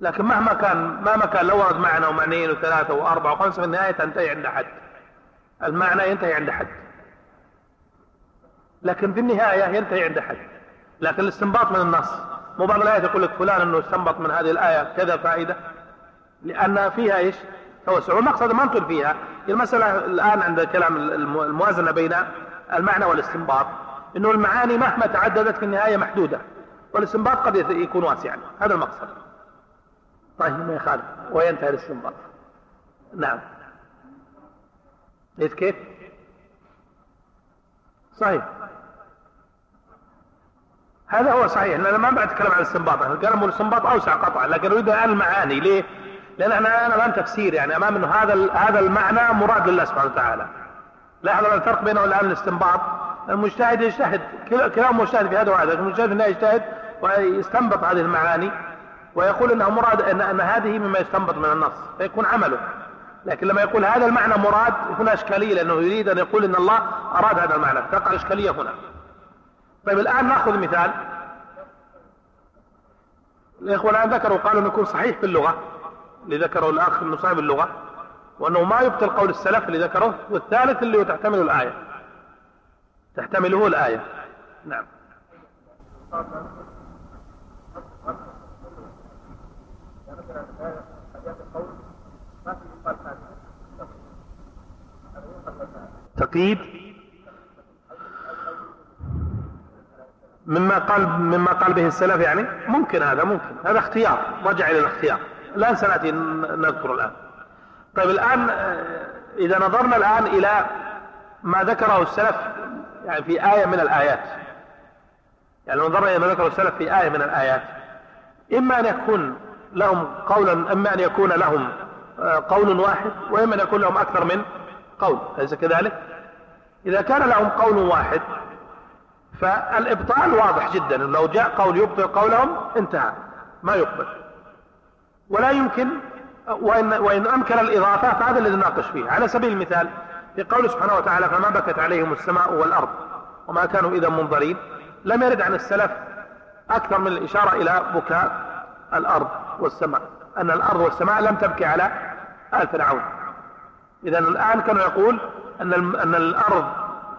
لكن مهما كان مهما كان لو ورد معنى ومعنيين وثلاثة وأربعة وخمسة في النهاية تنتهي عند حد. المعنى ينتهي عند حد. لكن في النهاية ينتهي عند حد لكن الاستنباط من النص مو بعض الآيات يقول لك فلان إنه استنبط من هذه الآية كذا فائدة؟ لأن فيها إيش؟ توسع. والمقصد ما نطول فيها. المسألة الآن عند كلام الموازنة بين المعنى والاستنباط أنه المعاني مهما تعددت في النهاية محدودة والاستنباط قد يكون واسعا. هذا المقصد. طيب ما يخالف وينتهي الاستنباط. نعم. ليش كيف؟ صحيح. هذا هو صحيح لأن ما بعد أتكلم عن الاستنباط الكلام الاستنباط أوسع قطعا لكن أريد الآن المعاني ليه؟ لأن إحنا أنا امام تفسير يعني أمام إنه هذا هذا المعنى مراد لله سبحانه وتعالى. لاحظ الفرق بينه والآن الاستنباط. المجتهد يجتهد. كلام مجتهد في هذا وهذا المجتهد انه يجتهد ويستنبط هذه المعاني ويقول إنه مراد ان, أن هذه مما يستنبط من النص فيكون عمله. لكن لما يقول هذا المعنى مراد هنا إشكالية لأنه يريد أن يقول إن الله أراد هذا المعنى. تقع الاشكاليه هنا. طيب الآن نأخذ مثال. الاخوه الان ذكروا قالوا أنه يكون صحيح في اللغة اللي ذكره الأخ من صاحب اللغة وأنه ما يبطل قول السلف اللي ذكره والثالث اللي تحتمله الآية. تحتمله الآية. نعم. تقييد. مما قال مما قال به السلف يعني ممكن هذا ممكن. هذا اختيار رجع إلى الاختيار. الآن سنأتي نذكر الآن. طيب الآن آه، إذا نظرنا الآن إلى ما ذكره السلف يعني في آية من الآيات. يعني لو نظرنا إلى ما ذكره السلف في آية من الآيات. إما أن يكون لهم قولا إما أن يكون لهم آه، قول واحد وإما أن يكون لهم أكثر من قول. أليس كذلك؟ إذا كان لهم قول واحد فالإبطال واضح جدا لو جاء قول يبطل قولهم انتهى ما يقبل ولا يمكن وإن, وإن أمكن الإضافة فهذا الذي نناقش فيه. على سبيل المثال في قوله سبحانه وتعالى فما بكت عليهم السماء والأرض وما كانوا إذا منظرين لم يرد عن السلف أكثر من الإشارة إلى بكاء الأرض والسماء أن الأرض والسماء لم تبكي على آل فرعون. إذا الآن كانوا يقول أن أن الأرض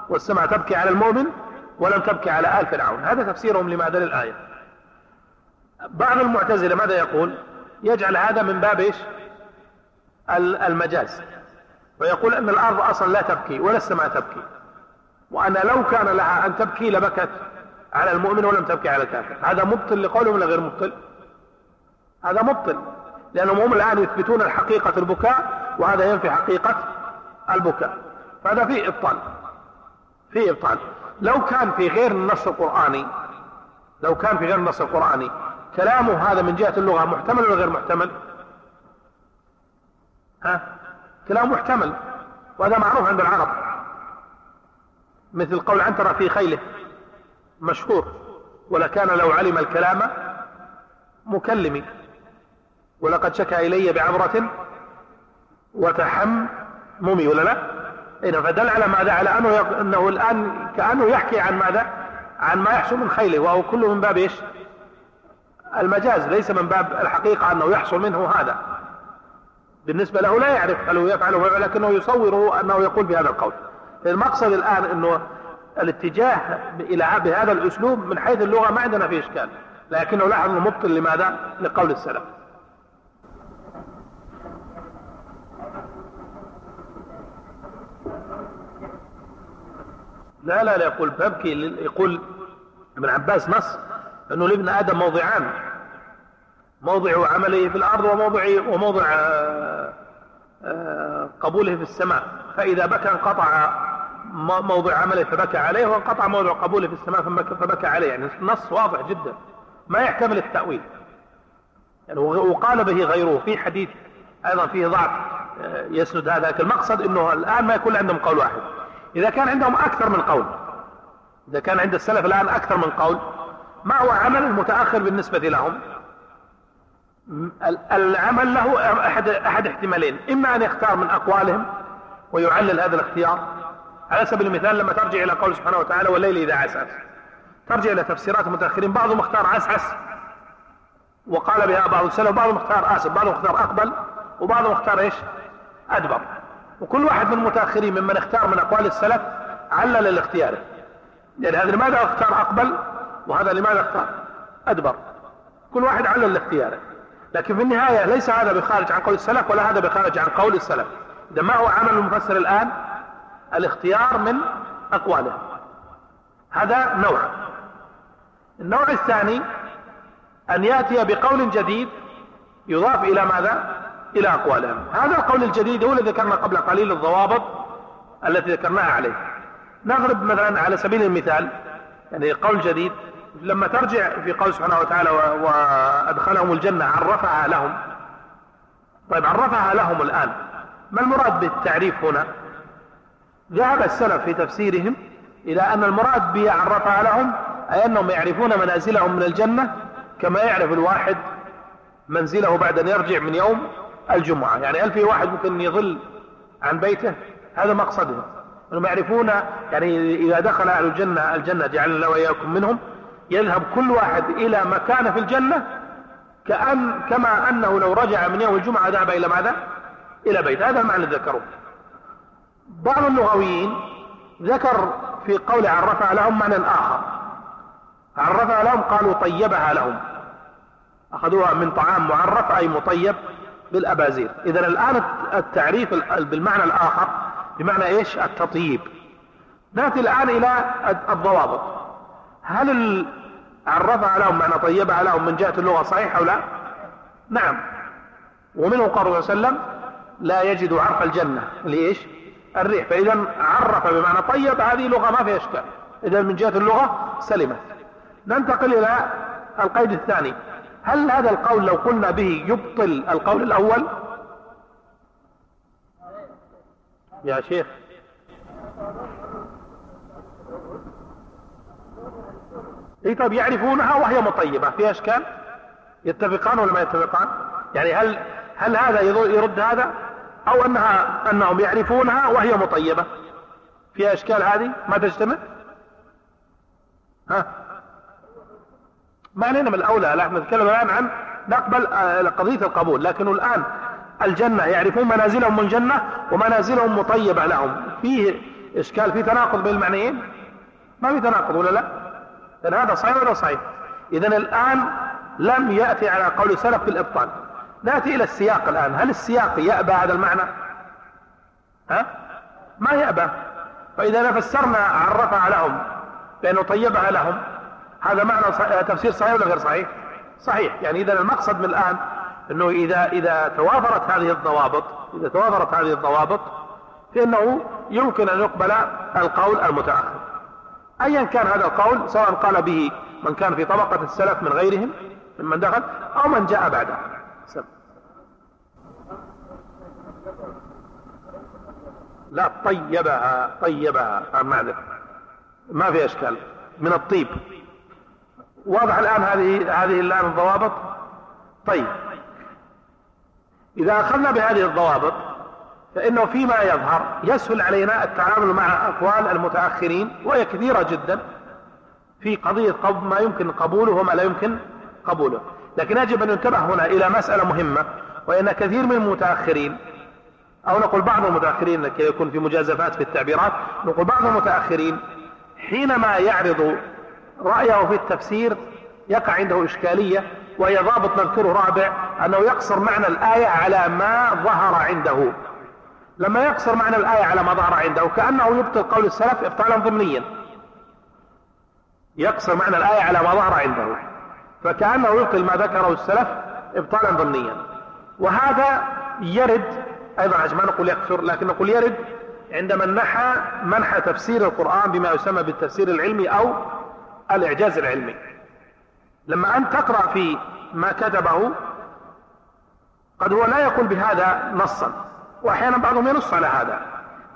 والسماء تبكي على المؤمن ولم تبكي على آل فرعون. هذا تفسيرهم لماذا للآية بعض المعتزلة ماذا يقول؟ يجعل هذا من باب إيش؟ المجاز. ويقول أن الأرض أصلا لا تبكي ولا السماء تبكي. وأن لو كان لها أن تبكي لبكت على المؤمن ولم تبكي على الكافر. هذا مبطل لقولهم ولا غير مبطل؟ هذا مبطل. لانهم هم الآن يثبتون الحقيقة البكاء وهذا ينفي حقيقة البكاء. فهذا فيه إبطال. فيه إبطال. لو كان في غير النص القرآني لو كان في غير النص القرآني كلامه هذا من جهة اللغة محتمل ولا غير محتمل؟ ها؟ كلام محتمل وهذا معروف عند العرب. مثل قول عنترة في خيله مشهور ولكان لو علم الكلام مكلمي ولقد شكى إلي بعبرة وتحممي. ولا لا؟ إذا فدل على ماذا؟ على أنه, أنه الآن كأنه يحكي عن ماذا؟ عن ما يحصل من خيله وهو كله من باب إيش؟ المجاز ليس من باب الحقيقة أنه يحصل منه هذا. بالنسبة له لا يعرف هل هو يفعله ولكنه يصوره أنه يقول بهذا القول. المقصد الآن أنه الاتجاه إلى بهذا الأسلوب من حيث اللغة ما عندنا فيه إشكال لكنه أنه مبطل لماذا؟ لقول السلف. لا لا لا يقول ببكي يقول ابن عباس نص أنه لابن آدم موضعان موضع عمله في الأرض وموضع وموضع آه، آه، قبوله في السماء. فإذا بكى انقطع موضع عمله فبكى عليه وانقطع موضع قبوله في السماء فبكى عليه. يعني نص واضح جدا. ما يحتمل التأويل. يعني وقال به غيره في حديث أيضا فيه ضعف آه، يسند هذا. المقصد أنه الآن ما يكون عندهم قول واحد. إذا كان عندهم أكثر من قول. إذا كان عند السلف الآن أكثر من قول ما هو عمل المتأخر بالنسبة لهم؟ العمل له أحد, أحد احتمالين إما أن يختار من أقوالهم ويعلل هذا الاختيار. على سبيل المثال لما ترجع إلى قول سبحانه وتعالى والليل إذا عسعس. ترجع إلى تفسيرات المتأخرين بعضهم اختار عسعس. وقال بها بعض السلف وبعضهم اختار آسف بعضهم اختار أقبل وبعضهم اختار إيش؟ أدبر. وكل واحد من المتأخرين ممن اختار من أقوال السلف علل الاختيار. يعني هذا لماذا أختار أقبل وهذا لماذا أختار أدبر؟ كل واحد علل الاختيار. لكن في النهاية ليس هذا بخارج عن قول السلف ولا هذا بخارج عن قول السلف. إذا ما هو عمل المفسر الآن؟ الاختيار من أقواله. هذا نوع. النوع الثاني أن يأتي بقول جديد يضاف إلى ماذا؟ إلى أقوالهم. هذا القول الجديد هو الذي ذكرنا قبل قليل الضوابط التي ذكرناها عليه. نضرب مثلا على سبيل المثال يعني قول جديد لما ترجع في قول سبحانه وتعالى وأدخلهم الجنة عرفها لهم. طيب عرفها لهم الآن. ما المراد بالتعريف هنا؟ ذهب السلف في تفسيرهم إلى أن المراد به عرفها لهم أي أنهم يعرفون منازلهم من الجنة كما يعرف الواحد منزله بعد أن يرجع من يوم الجمعة. يعني هل في واحد ممكن يظل عن بيته هذا مقصدهم أنهم يعرفون يعني إذا دخل أهل الجنة الجنة جعلنا وإياكم منهم يذهب كل واحد إلى مكان في الجنة كأن كما أنه لو رجع من يوم الجمعة ذهب إلى ماذا؟ إلى بيت. هذا المعنى ذكروه بعض اللغويين ذكر في قول عرفها لهم معنى آخر. عرفها لهم قالوا طيبها لهم. أخذوها من طعام معرف أي مطيب. بالأبازير. إذا الآن التعريف بالمعنى الآخر بمعنى إيش؟ التطييب. نأتي الآن إلى الضوابط. هل عرفها لهم معنى طيبها لهم من جهة اللغة صحيح أو لا نعم. ومنه قال صلى الله عليه وسلم لا يجد عرف الجنة. لإيش الريح. فإذا عرف بمعنى طيب هذه لغة ما فيها إشكال. إذا من جهة اللغة سلمت. ننتقل إلى القيد الثاني. هل هذا القول لو قلنا به يبطل القول الأول؟ يا شيخ. إي طيب يعرفونها وهي مطيبة فيها أشكال؟ يتفقان ولا ما يتفقان؟ يعني هل هل هذا يرد هذا؟ أو أنها أنهم يعرفونها وهي مطيبة؟ فيها أشكال هذه ما تجتمع؟ ها؟ ما علينا من الأولى لا إحنا نتكلم الآن عن نقبل آه، قضية القبول لكن الآن الجنة يعرفون منازلهم من الجنة ومنازلهم مطيبة لهم. فيه إشكال في تناقض بين المعنيين؟ ما في تناقض ولا لا؟ لأن هذا صحيح ولا صحيح؟ اذا الآن لم يأتي على قول السلف في الإبطال. نأتي إلى السياق الآن. هل السياق يأبى هذا المعنى؟ ها؟ ما يأبى. فإذا فسرنا عرفها لهم بانه طيبها لهم. هذا معنى تفسير صحيح ولا غير صحيح؟ صحيح. يعني إذا المقصد من الآن إنه إذا إذا توافرت هذه الضوابط إذا توافرت هذه الضوابط فإنه يمكن أن يقبل القول المتأخر. ايا كان هذا القول سواء قال به من كان في طبقة السلف من غيرهم ممن دخل أو من جاء بعده. لا طيبها طيبها المعذرة ما في أشكال. من الطيب. واضح الآن هذه هذه الان الضوابط؟ طيب. إذا أخذنا بهذه الضوابط فإنه فيما يظهر يسهل علينا التعامل مع أقوال المتأخرين وهي كثيرة جدا في قضية ما يمكن قبوله وما لا يمكن قبوله. لكن يجب أن ينتبه هنا إلى مسألة مهمة وإن كثير من المتأخرين أو نقول بعض المتأخرين لكي يكون في مجازفات في التعبيرات نقول بعض المتأخرين حينما يعرض رأيه في التفسير يقع عنده إشكالية وهي ضابط نذكره رابع أنه يقصر معنى الآية على ما ظهر عنده. لما يقصر معنى الآية على ما ظهر عنده كأنه يبطل قول السلف إبطالا ضمنيا. يقصر معنى الآية على ما ظهر عنده فكأنه يبطل ما ذكره السلف إبطالا ضمنيا. وهذا يرد أيضا عشان ما نقول يقصر لكن نقول يرد عندما نحى منح تفسير القرآن بما يسمى بالتفسير العلمي أو الإعجاز العلمي. لما أنت تقرأ في ما كتبه قد هو لا يقول بهذا نصا وأحيانا بعضهم ينص على هذا.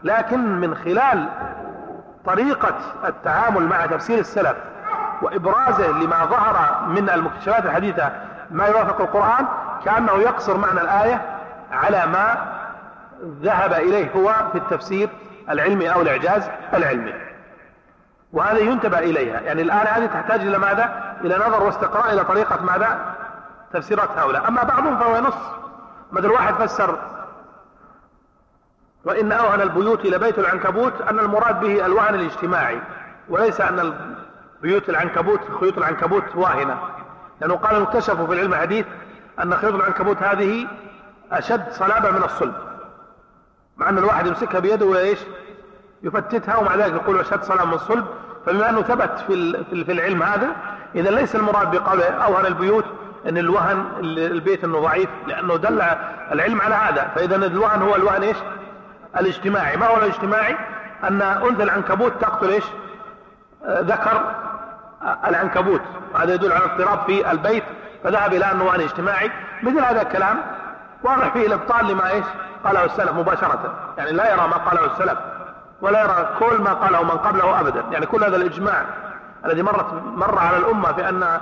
لكن من خلال طريقة التعامل مع تفسير السلف وإبرازه لما ظهر من المكتشفات الحديثة ما يوافق القرآن كأنه يقصر معنى الآية على ما ذهب إليه هو في التفسير العلمي أو الإعجاز العلمي. وهذا ينتبه إليها. يعني الآن هذه تحتاج إلى ماذا؟ إلى نظر واستقراء إلى طريقة ماذا؟ تفسيرات هؤلاء. أما بعضهم فهو ينص مثل واحد فسر. وإن أوهن البيوت إلى بيت العنكبوت أن المراد به الوهن الاجتماعي وليس أن بيوت العنكبوت خيوط العنكبوت واهنة. لأنه قال اكتشفوا في العلم الحديث أن خيوط العنكبوت هذه أشد صلابة من الصلب مع أن الواحد يمسكها بيده وإيش يفتتها ومع ذلك يقول أشد صلابة من الصلب. فبما أنه ثبت في في العلم هذا إذا ليس المراد بقوله أوهن البيوت أن الوهن البيت أنه ضعيف لأنه دل العلم على هذا. فإذا الوهن هو الوهن إيش؟ الاجتماعي. ما هو الاجتماعي؟ أن أنثى العنكبوت تقتل إيش؟ ذكر العنكبوت. هذا يدل على اضطراب في البيت. فذهب إلى أنه وهن اجتماعي. مثل هذا الكلام واضح فيه الإبطال لما إيش؟ قاله السلف مباشرة. يعني لا يرى ما قاله السلف. ولا يرى كل ما قاله من قبله ابدا. يعني كل هذا الإجماع الذي مرت مر على الأمة في ان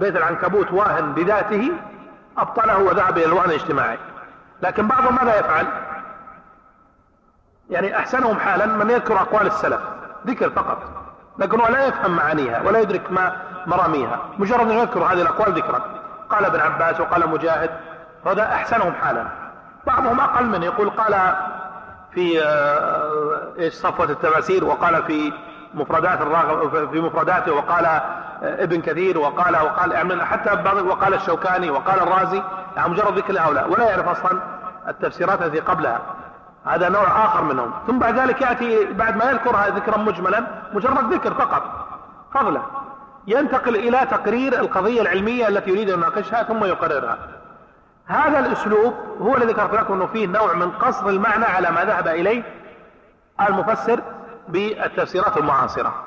بيت العنكبوت واهن بذاته أبطله وذهب إلى الوهن الاجتماعي. لكن بعضهم ماذا يفعل؟ يعني أحسنهم حالا من يذكر أقوال السلف ذكر فقط. لكن هو لا يفهم معانيها ولا يدرك ما مراميها. مجرد أن يذكر هذه الأقوال ذكرا. قال ابن عباس وقال مجاهد هذا أحسنهم حالا. بعضهم أقل من يقول قال في آه، إيش صفوة التفاسير وقال في مفردات الراغب في مفرداته وقال آه، ابن كثير وقال وقال حتى وقال الشوكاني وقال الرازي يعني مجرد ذكر هؤلاء ولا يعرف أصلا التفسيرات التي قبلها. هذا نوع آخر منهم. ثم بعد ذلك يأتي بعد ما يذكرها ذكرا مجملا مجرد ذكر فقط. فضلا. ينتقل إلى تقرير القضية العلمية التي يريد أن يناقشها ثم يقررها. هذا الأسلوب هو الذي ذكرت لكم إنه فيه نوع من قصر المعنى على ما ذهب إليه المفسر بالتفسيرات المعاصرة.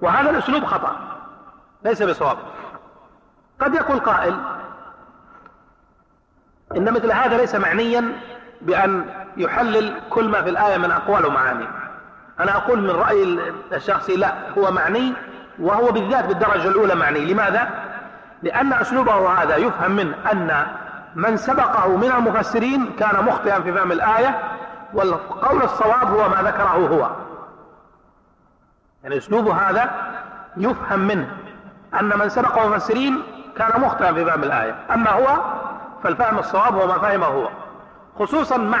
وهذا الأسلوب خطأ ليس بصواب. قد يقول قائل إن مثل هذا ليس معنيا بأن يحلل كل ما في الآية من أقوال ومعاني. أنا أقول من رايي الشخصي لا هو معني وهو بالذات بالدرجة الأولى معني. لماذا؟ لأن أسلوبه هذا يفهم منه أن من سبقه من المفسرين كان مخطئا في فهم الآية والقول الصواب هو ما ذكره هو. يعني اسلوبه هذا يفهم منه أن من سبقه المفسرين كان مخطئا في فهم الآية. أما هو فالفهم الصواب هو ما فهمه هو. خصوصا مع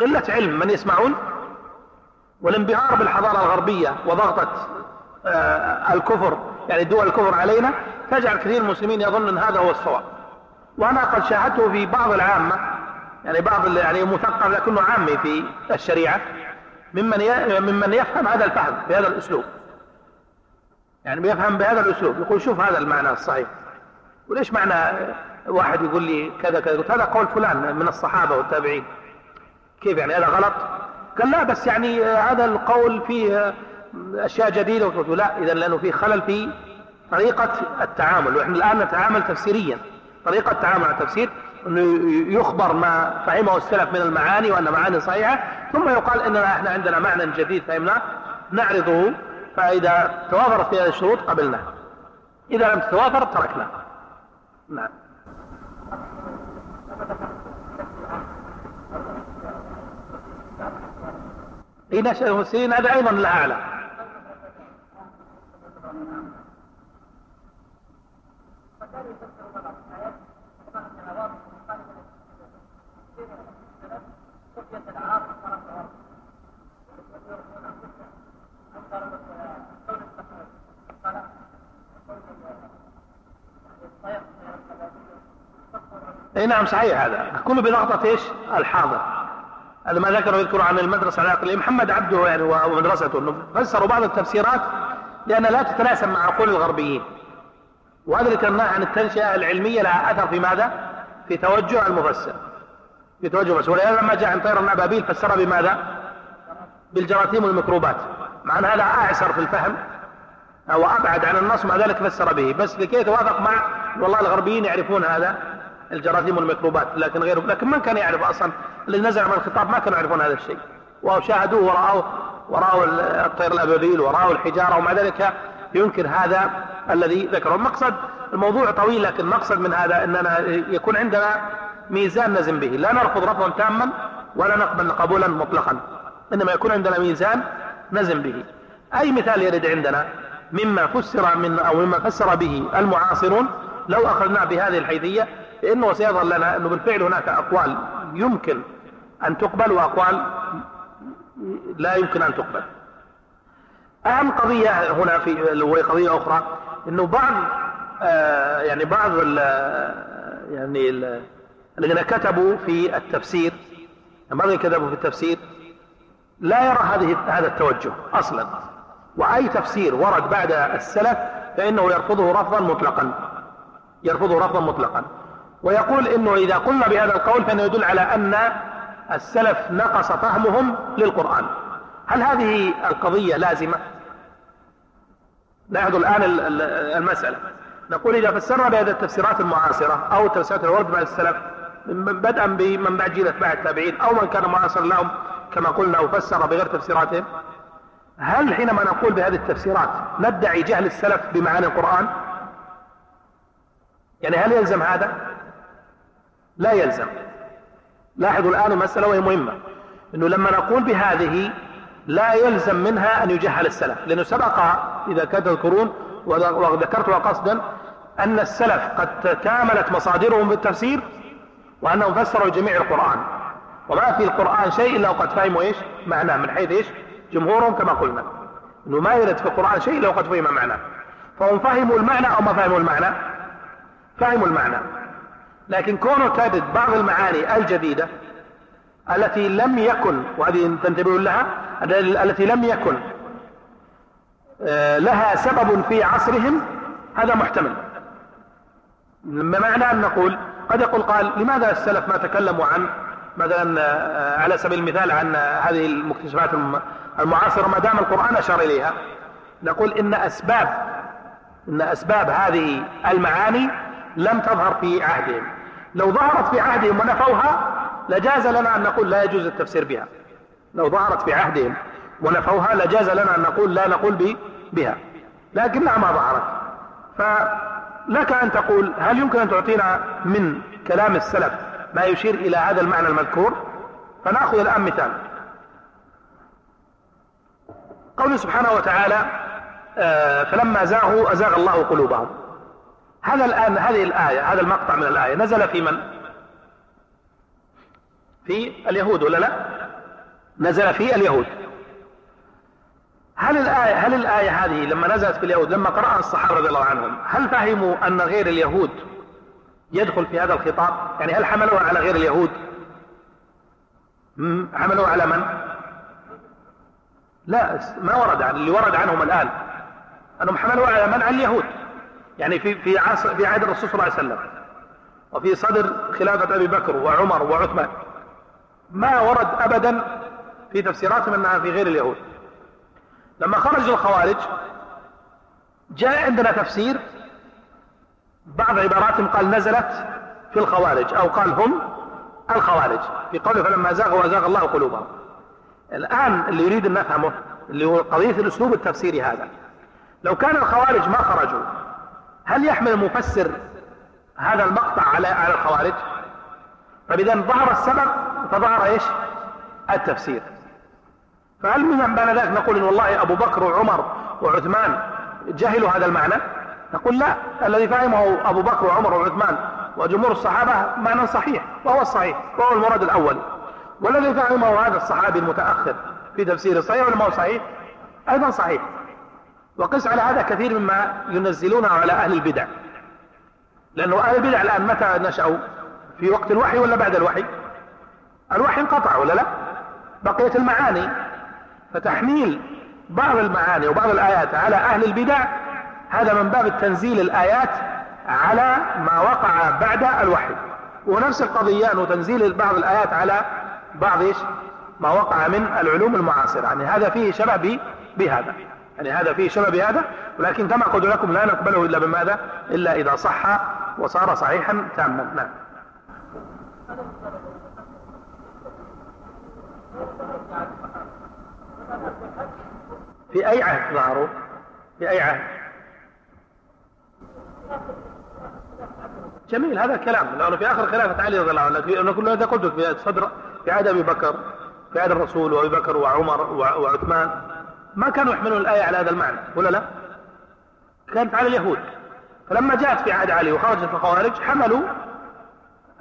قلة علم من يسمعون؟ والانبهار بالحضارة الغربية وضغطة آه، الكفر يعني دول الكفر علينا تجعل كثير من المسلمين يظن إن هذا هو الصواب. وأنا قد شاهدته في بعض العامة يعني بعض يعني مثقف لكنه عامي في الشريعة ممن ممن يفهم هذا الفهم بهذا الأسلوب. يعني بيفهم بهذا الأسلوب يقول شوف هذا المعنى الصحيح. وليش معنى واحد يقول لي كذا كذا؟ قلت هذا قول فلان من الصحابة والتابعين. كيف يعني هذا غلط؟ قال لا بس يعني هذا القول فيه أشياء جديدة. قلت لا اذا لأنه فيه خلل في طريقة التعامل. وإحنا الآن نتعامل تفسيريا. طريقة التعامل مع التفسير إنه يخبر ما فهمه السلف من المعاني وأن معاني صحيحة ثم يقال إننا إحنا عندنا معنى جديد فهمناه نعرضه فإذا توافرت هذه الشروط قبلناه إذا لم تتوافر تركناه نعم. نشأ المسلمين هذا أيضا لا إي نعم صحيح هذا. كله بضغطة إيش؟ الحاضر. هذا ما ذكره يذكر عن المدرسة العقلية. محمد عبده يعني ومدرسته إنه فسروا بعض التفسيرات لأنها لا تتناسب مع عقول الغربيين. وهذا اللي كان عن التنشئة العلمية لها أثر في ماذا؟ في توجه المفسر. في توجه المفسر. ولهذا لما جاء عن طير الأبابيل فسرها بماذا؟ بالجراثيم والميكروبات. مع أن هذا أعسر في الفهم أو أبعد عن النص مع ذلك فسر به. بس لكي يتوافق مع والله الغربيين يعرفون هذا. الجراثيم والميكروبات لكن غيره. لكن من كان يعرف أصلا اللي نزل من الخطاب ما كانوا يعرفون هذا الشيء. وشاهدوه ورأوا ورأوا الطير الأبابيل ورأوا الحجارة ومع ذلك ينكر هذا الذي ذكره. المقصد الموضوع طويل لكن المقصد من هذا أننا يكون عندنا ميزان نزم به. لا نرفض رفضا تاما ولا نقبل قبولا مطلقا. إنما يكون عندنا ميزان نزم به. أي مثال يرد عندنا؟ مما فسر من أو مما فسر به المعاصرون لو أخذنا بهذه الحيثية فإنه سيظهر لنا أنه بالفعل هناك أقوال يمكن أن تقبل وأقوال لا يمكن أن تقبل. أهم قضية هنا في وهي قضية أخرى أنه بعض آه يعني بعض ال يعني ال الذين كتبوا في التفسير الذين كتبوا في التفسير لا يرى هذه هذا التوجه أصلا. وأي تفسير ورد بعد السلف فإنه يرفضه رفضا مطلقا يرفضه رفضا مطلقا. ويقول إنه إذا قلنا بهذا القول فإنه يدل على أن السلف نقص فهمهم للقرآن. هل هذه القضية لازمة؟ لاحظوا الآن المسألة. نقول إذا فسرنا بهذه التفسيرات المعاصرة أو التفسيرات الورد مع السلف بدءا بمن بعد جيل أتباع التابعين أو من كان معاصر لهم كما قلنا وفسر بغير تفسيراتهم هل حينما نقول بهذه التفسيرات ندعي جهل السلف بمعاني القرآن؟ يعني هل يلزم هذا؟ لا يلزم. لاحظوا الآن مسألة وهي مهمة. أنه لما نقول بهذه لا يلزم منها أن يجهل السلف. لأنه سبق إذا كانت تذكرون وذكرتها قصدا أن السلف قد تكاملت مصادرهم بالتفسير وأنهم فسروا جميع القرآن. وما في القرآن شيء إلا وقد فهموا إيش؟ معناه. من حيث إيش؟ جمهورهم كما قلنا. أنه ما يرد في القرآن شيء إلا وقد فهم معناه. فهم فهموا المعنى أو ما فهموا المعنى؟ فهموا المعنى. لكن كونه تجد بعض المعاني الجديدة التي لم يكن وهذه تنتبهون لها التي لم يكن آه، لها سبب في عصرهم هذا محتمل. بمعنى أن نقول قد يقول قال لماذا السلف ما تكلموا عن مثلا آه، على سبيل المثال عن هذه المكتشفات المعاصرة ما دام القرآن أشار إليها؟ نقول إن أسباب إن أسباب هذه المعاني لم تظهر في عهدهم. لو ظهرت في عهدهم ونفوها لجاز لنا أن نقول لا يجوز التفسير بها. لو ظهرت في عهدهم ونفوها لجاز لنا أن نقول لا نقول بها. لكنها ما ظهرت. فلك أن تقول هل يمكن أن تعطينا من كلام السلف ما يشير إلى هذا المعنى المذكور؟ فنأخذ الآن مثال. قوله سبحانه وتعالى آه، فلما زاغوا أزاغ الله قلوبهم. هذا الآن هذه الآية هذا المقطع من الآية. نزل في من؟ في اليهود ولا لا؟ نزل في اليهود. هل الآية هل الآية هذه لما نزلت في اليهود لما قرأها الصحابة رضي الله عنهم هل فهموا أن غير اليهود يدخل في هذا الخطاب؟ يعني هل حملوها على غير اليهود؟ حملوها على من؟ لا ما ورد عن اللي ورد عنهم الآن. أنهم حملوها على من؟ على اليهود. يعني في في عصر في عهد الرسول صلى الله عليه وسلم. وفي صدر خلافة أبي بكر وعمر وعثمان. ما ورد أبدا في تفسيراتهم أنها في غير اليهود. لما خرج الخوارج جاء عندنا تفسير بعض عباراتهم قال نزلت في الخوارج أو قال هم الخوارج. في قوله فلما زاغوا وزاغ الله قلوبهم. الآن اللي يريد أن نفهمه اللي هو قضية الأسلوب التفسيري هذا. لو كان الخوارج ما خرجوا هل يحمل المفسر هذا المقطع على على الخوارج؟ طيب اذا ظهر السبب فظهر إيش؟ التفسير. فهل من بعد ذلك نقول إن والله أبو بكر وعمر وعثمان جهلوا هذا المعنى؟ نقول لا الذي فهمه أبو بكر وعمر وعثمان وجمهور الصحابة معنى صحيح وهو الصحيح وهو المراد الأول. والذي فهمه هذا الصحابي المتأخر في تفسير صحيح ولا ما هو صحيح؟ أيضا صحيح. وقس على هذا كثير مما ينزلونه على أهل البدع. لأنه أهل البدع الآن متى نشأوا؟ في وقت الوحي ولا بعد الوحي؟ الوحي انقطع ولا لا؟ بقيت المعاني. فتحميل بعض المعاني وبعض الآيات على أهل البدع هذا من باب التنزيل الآيات على ما وقع بعد الوحي. ونفس القضية أنه تنزيل بعض الآيات على بعض إيش؟ ما وقع من العلوم المعاصرة. يعني هذا فيه شبه بهذا. يعني هذا فيه شبه بهذا ولكن كما قلت لكم لا نقبله إلا بماذا؟ إلا إذا صح وصار صحيحا تاما. نعم. في أي عهد ظهروا؟ في أي عهد؟ جميل هذا كلام. لأنه في آخر خلافة علي رضي الله عنه أنا كل هذا قلت في صدر في عهد أبي بكر في عهد الرسول وأبي بكر وعمر وعثمان. ما كانوا يحملون الآية على هذا المعنى ولا لا؟ كانت على اليهود. فلما جاءت في عهد علي وخرجت الخوارج حملوا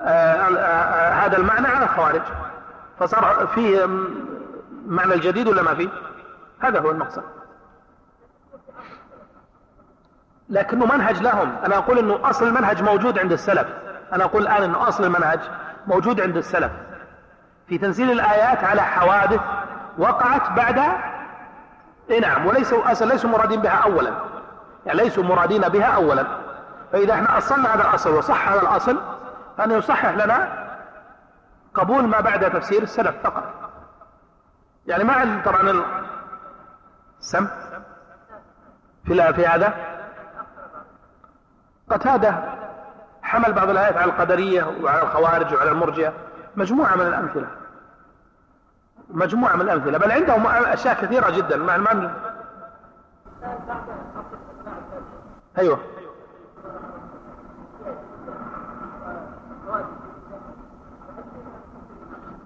آآ آآ آآ هذا المعنى على الخوارج. فصار فيه معنى الجديد ولا ما فيه هذا هو المقصد لكنه منهج لهم. أنا أقول إنه أصل المنهج موجود عند السلف. أنا أقول الآن إنه أصل المنهج موجود عند السلف. في تنزيل الآيات على حوادث وقعت بعد اي نعم وليسوا اصل ليسوا مرادين بها اولا. يعني ليسوا مرادين بها اولا. فإذا إحنا أصلنا هذا الأصل وصح هذا الأصل فانه يصحح لنا قبول ما بعد تفسير السلف فقط. يعني ما طبعا السم في في هذا. قتادة حمل بعض الآيات على القدرية وعلى الخوارج وعلى المرجئة. مجموعة من الأمثلة. مجموعة من الأمثلة بل عندهم أشياء كثيرة جدا. ما ما أيوه.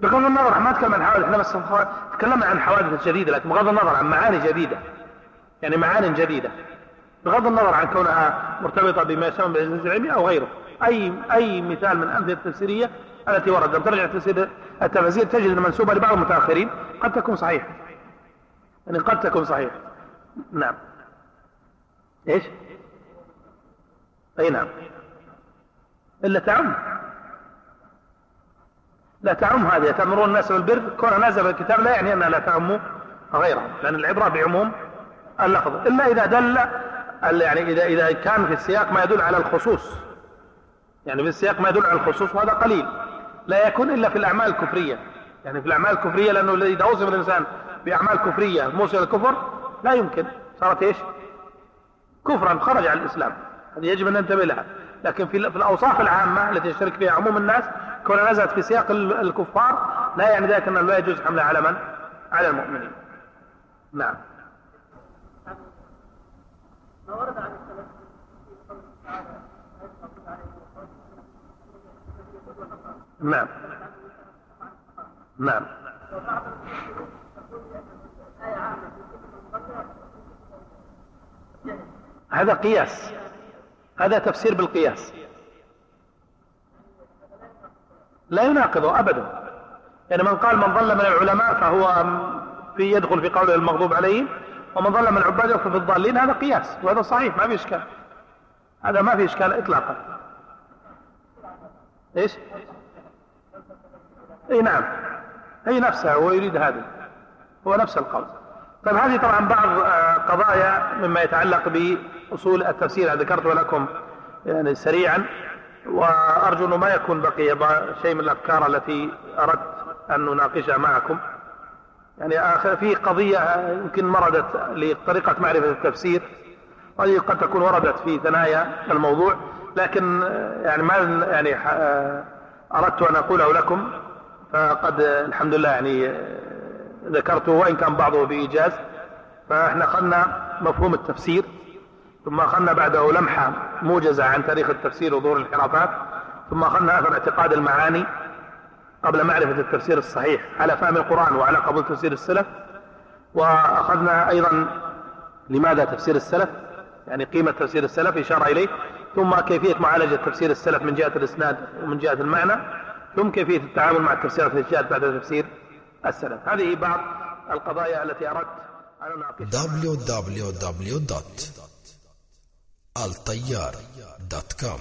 بغض النظر ما نتكلم عن حوادث إحنا بس تكلمنا عن حوادث جديدة لكن بغض النظر عن معاني جديدة. يعني معاني جديدة. بغض النظر عن كونها مرتبطة بما يسمى بالعلم العلمي أو غيره. أي أي مثال من الأمثلة التفسيرية التي ورد لم ترجع تفسير التفاسير تجد أن منسوبة لبعض المتأخرين. قد تكون صحيحة. يعني قد تكون صحيحة. نعم. إيش؟ أي نعم. إلا تعم. لا تعم هذه. تأمرون الناس بالبر. كونها نازل الكتاب لا يعني أنها لا تعم غيرها لأن العبرة بعموم اللفظ. إلا إذا دل يعني إذا إذا كان في السياق ما يدل على الخصوص. يعني في السياق ما يدل على الخصوص وهذا قليل لا يكون إلا في الأعمال الكفرية يعني في الأعمال الكفرية لأنه اذا وصف الإنسان بأعمال كفرية موصل الكفر لا يمكن صارت إيش؟ كفرا خرج عن الإسلام هذه يجب أن ننتبه لها لكن في في الأوصاف العامة التي يشترك فيها عموم الناس كونها نزلت في سياق الكفار لا يعني ذلك انه لا يجوز حملها على من؟ على المؤمنين. نعم. ما ورد عن السلف نعم. نعم. هذا قياس. هذا تفسير بالقياس. لا يناقضه ابدا. يعني من قال من ضل من العلماء فهو في يدخل في قوله المغضوب عليهم ومن ظل من العباد يدخل في الضالين هذا قياس وهذا صحيح ما في إشكال. هذا ما في إشكال اطلاقا. إيش؟ اي نعم. هي نفسها هو يريد هذا. هو نفس القول. طيب هذه طبعا بعض قضايا مما يتعلق بأصول التفسير. ذكرته لكم يعني سريعا وأرجو أنه ما يكون بقي شيء من الأفكار التي أردت أن نناقشها معكم. يعني في قضية يمكن مردت لطريقة معرفة التفسير. وهذه قد تكون وردت في ثنايا الموضوع لكن يعني ما يعني أردت أن أقوله لكم. فقد الحمد لله يعني ذكرته وإن كان بعضه بإيجاز. فإحنا أخذنا مفهوم التفسير ثم أخذنا بعده لمحة موجزة عن تاريخ التفسير وظهور الانحرافات ثم أخذنا أثر اعتقاد المعاني قبل معرفة التفسير الصحيح على فهم القرآن وعلى قبول تفسير السلف. وأخذنا أيضا لماذا تفسير السلف؟ يعني قيمة تفسير السلف إشارة إليه. ثم كيفية معالجة تفسير السلف من جهة الإسناد ومن جهة المعنى. ثم كيفية التعامل مع التفسيرات الجاد بعد تفسير السلف. هذه بعض القضايا التي أردت أن أناقشها. www.altayyar.com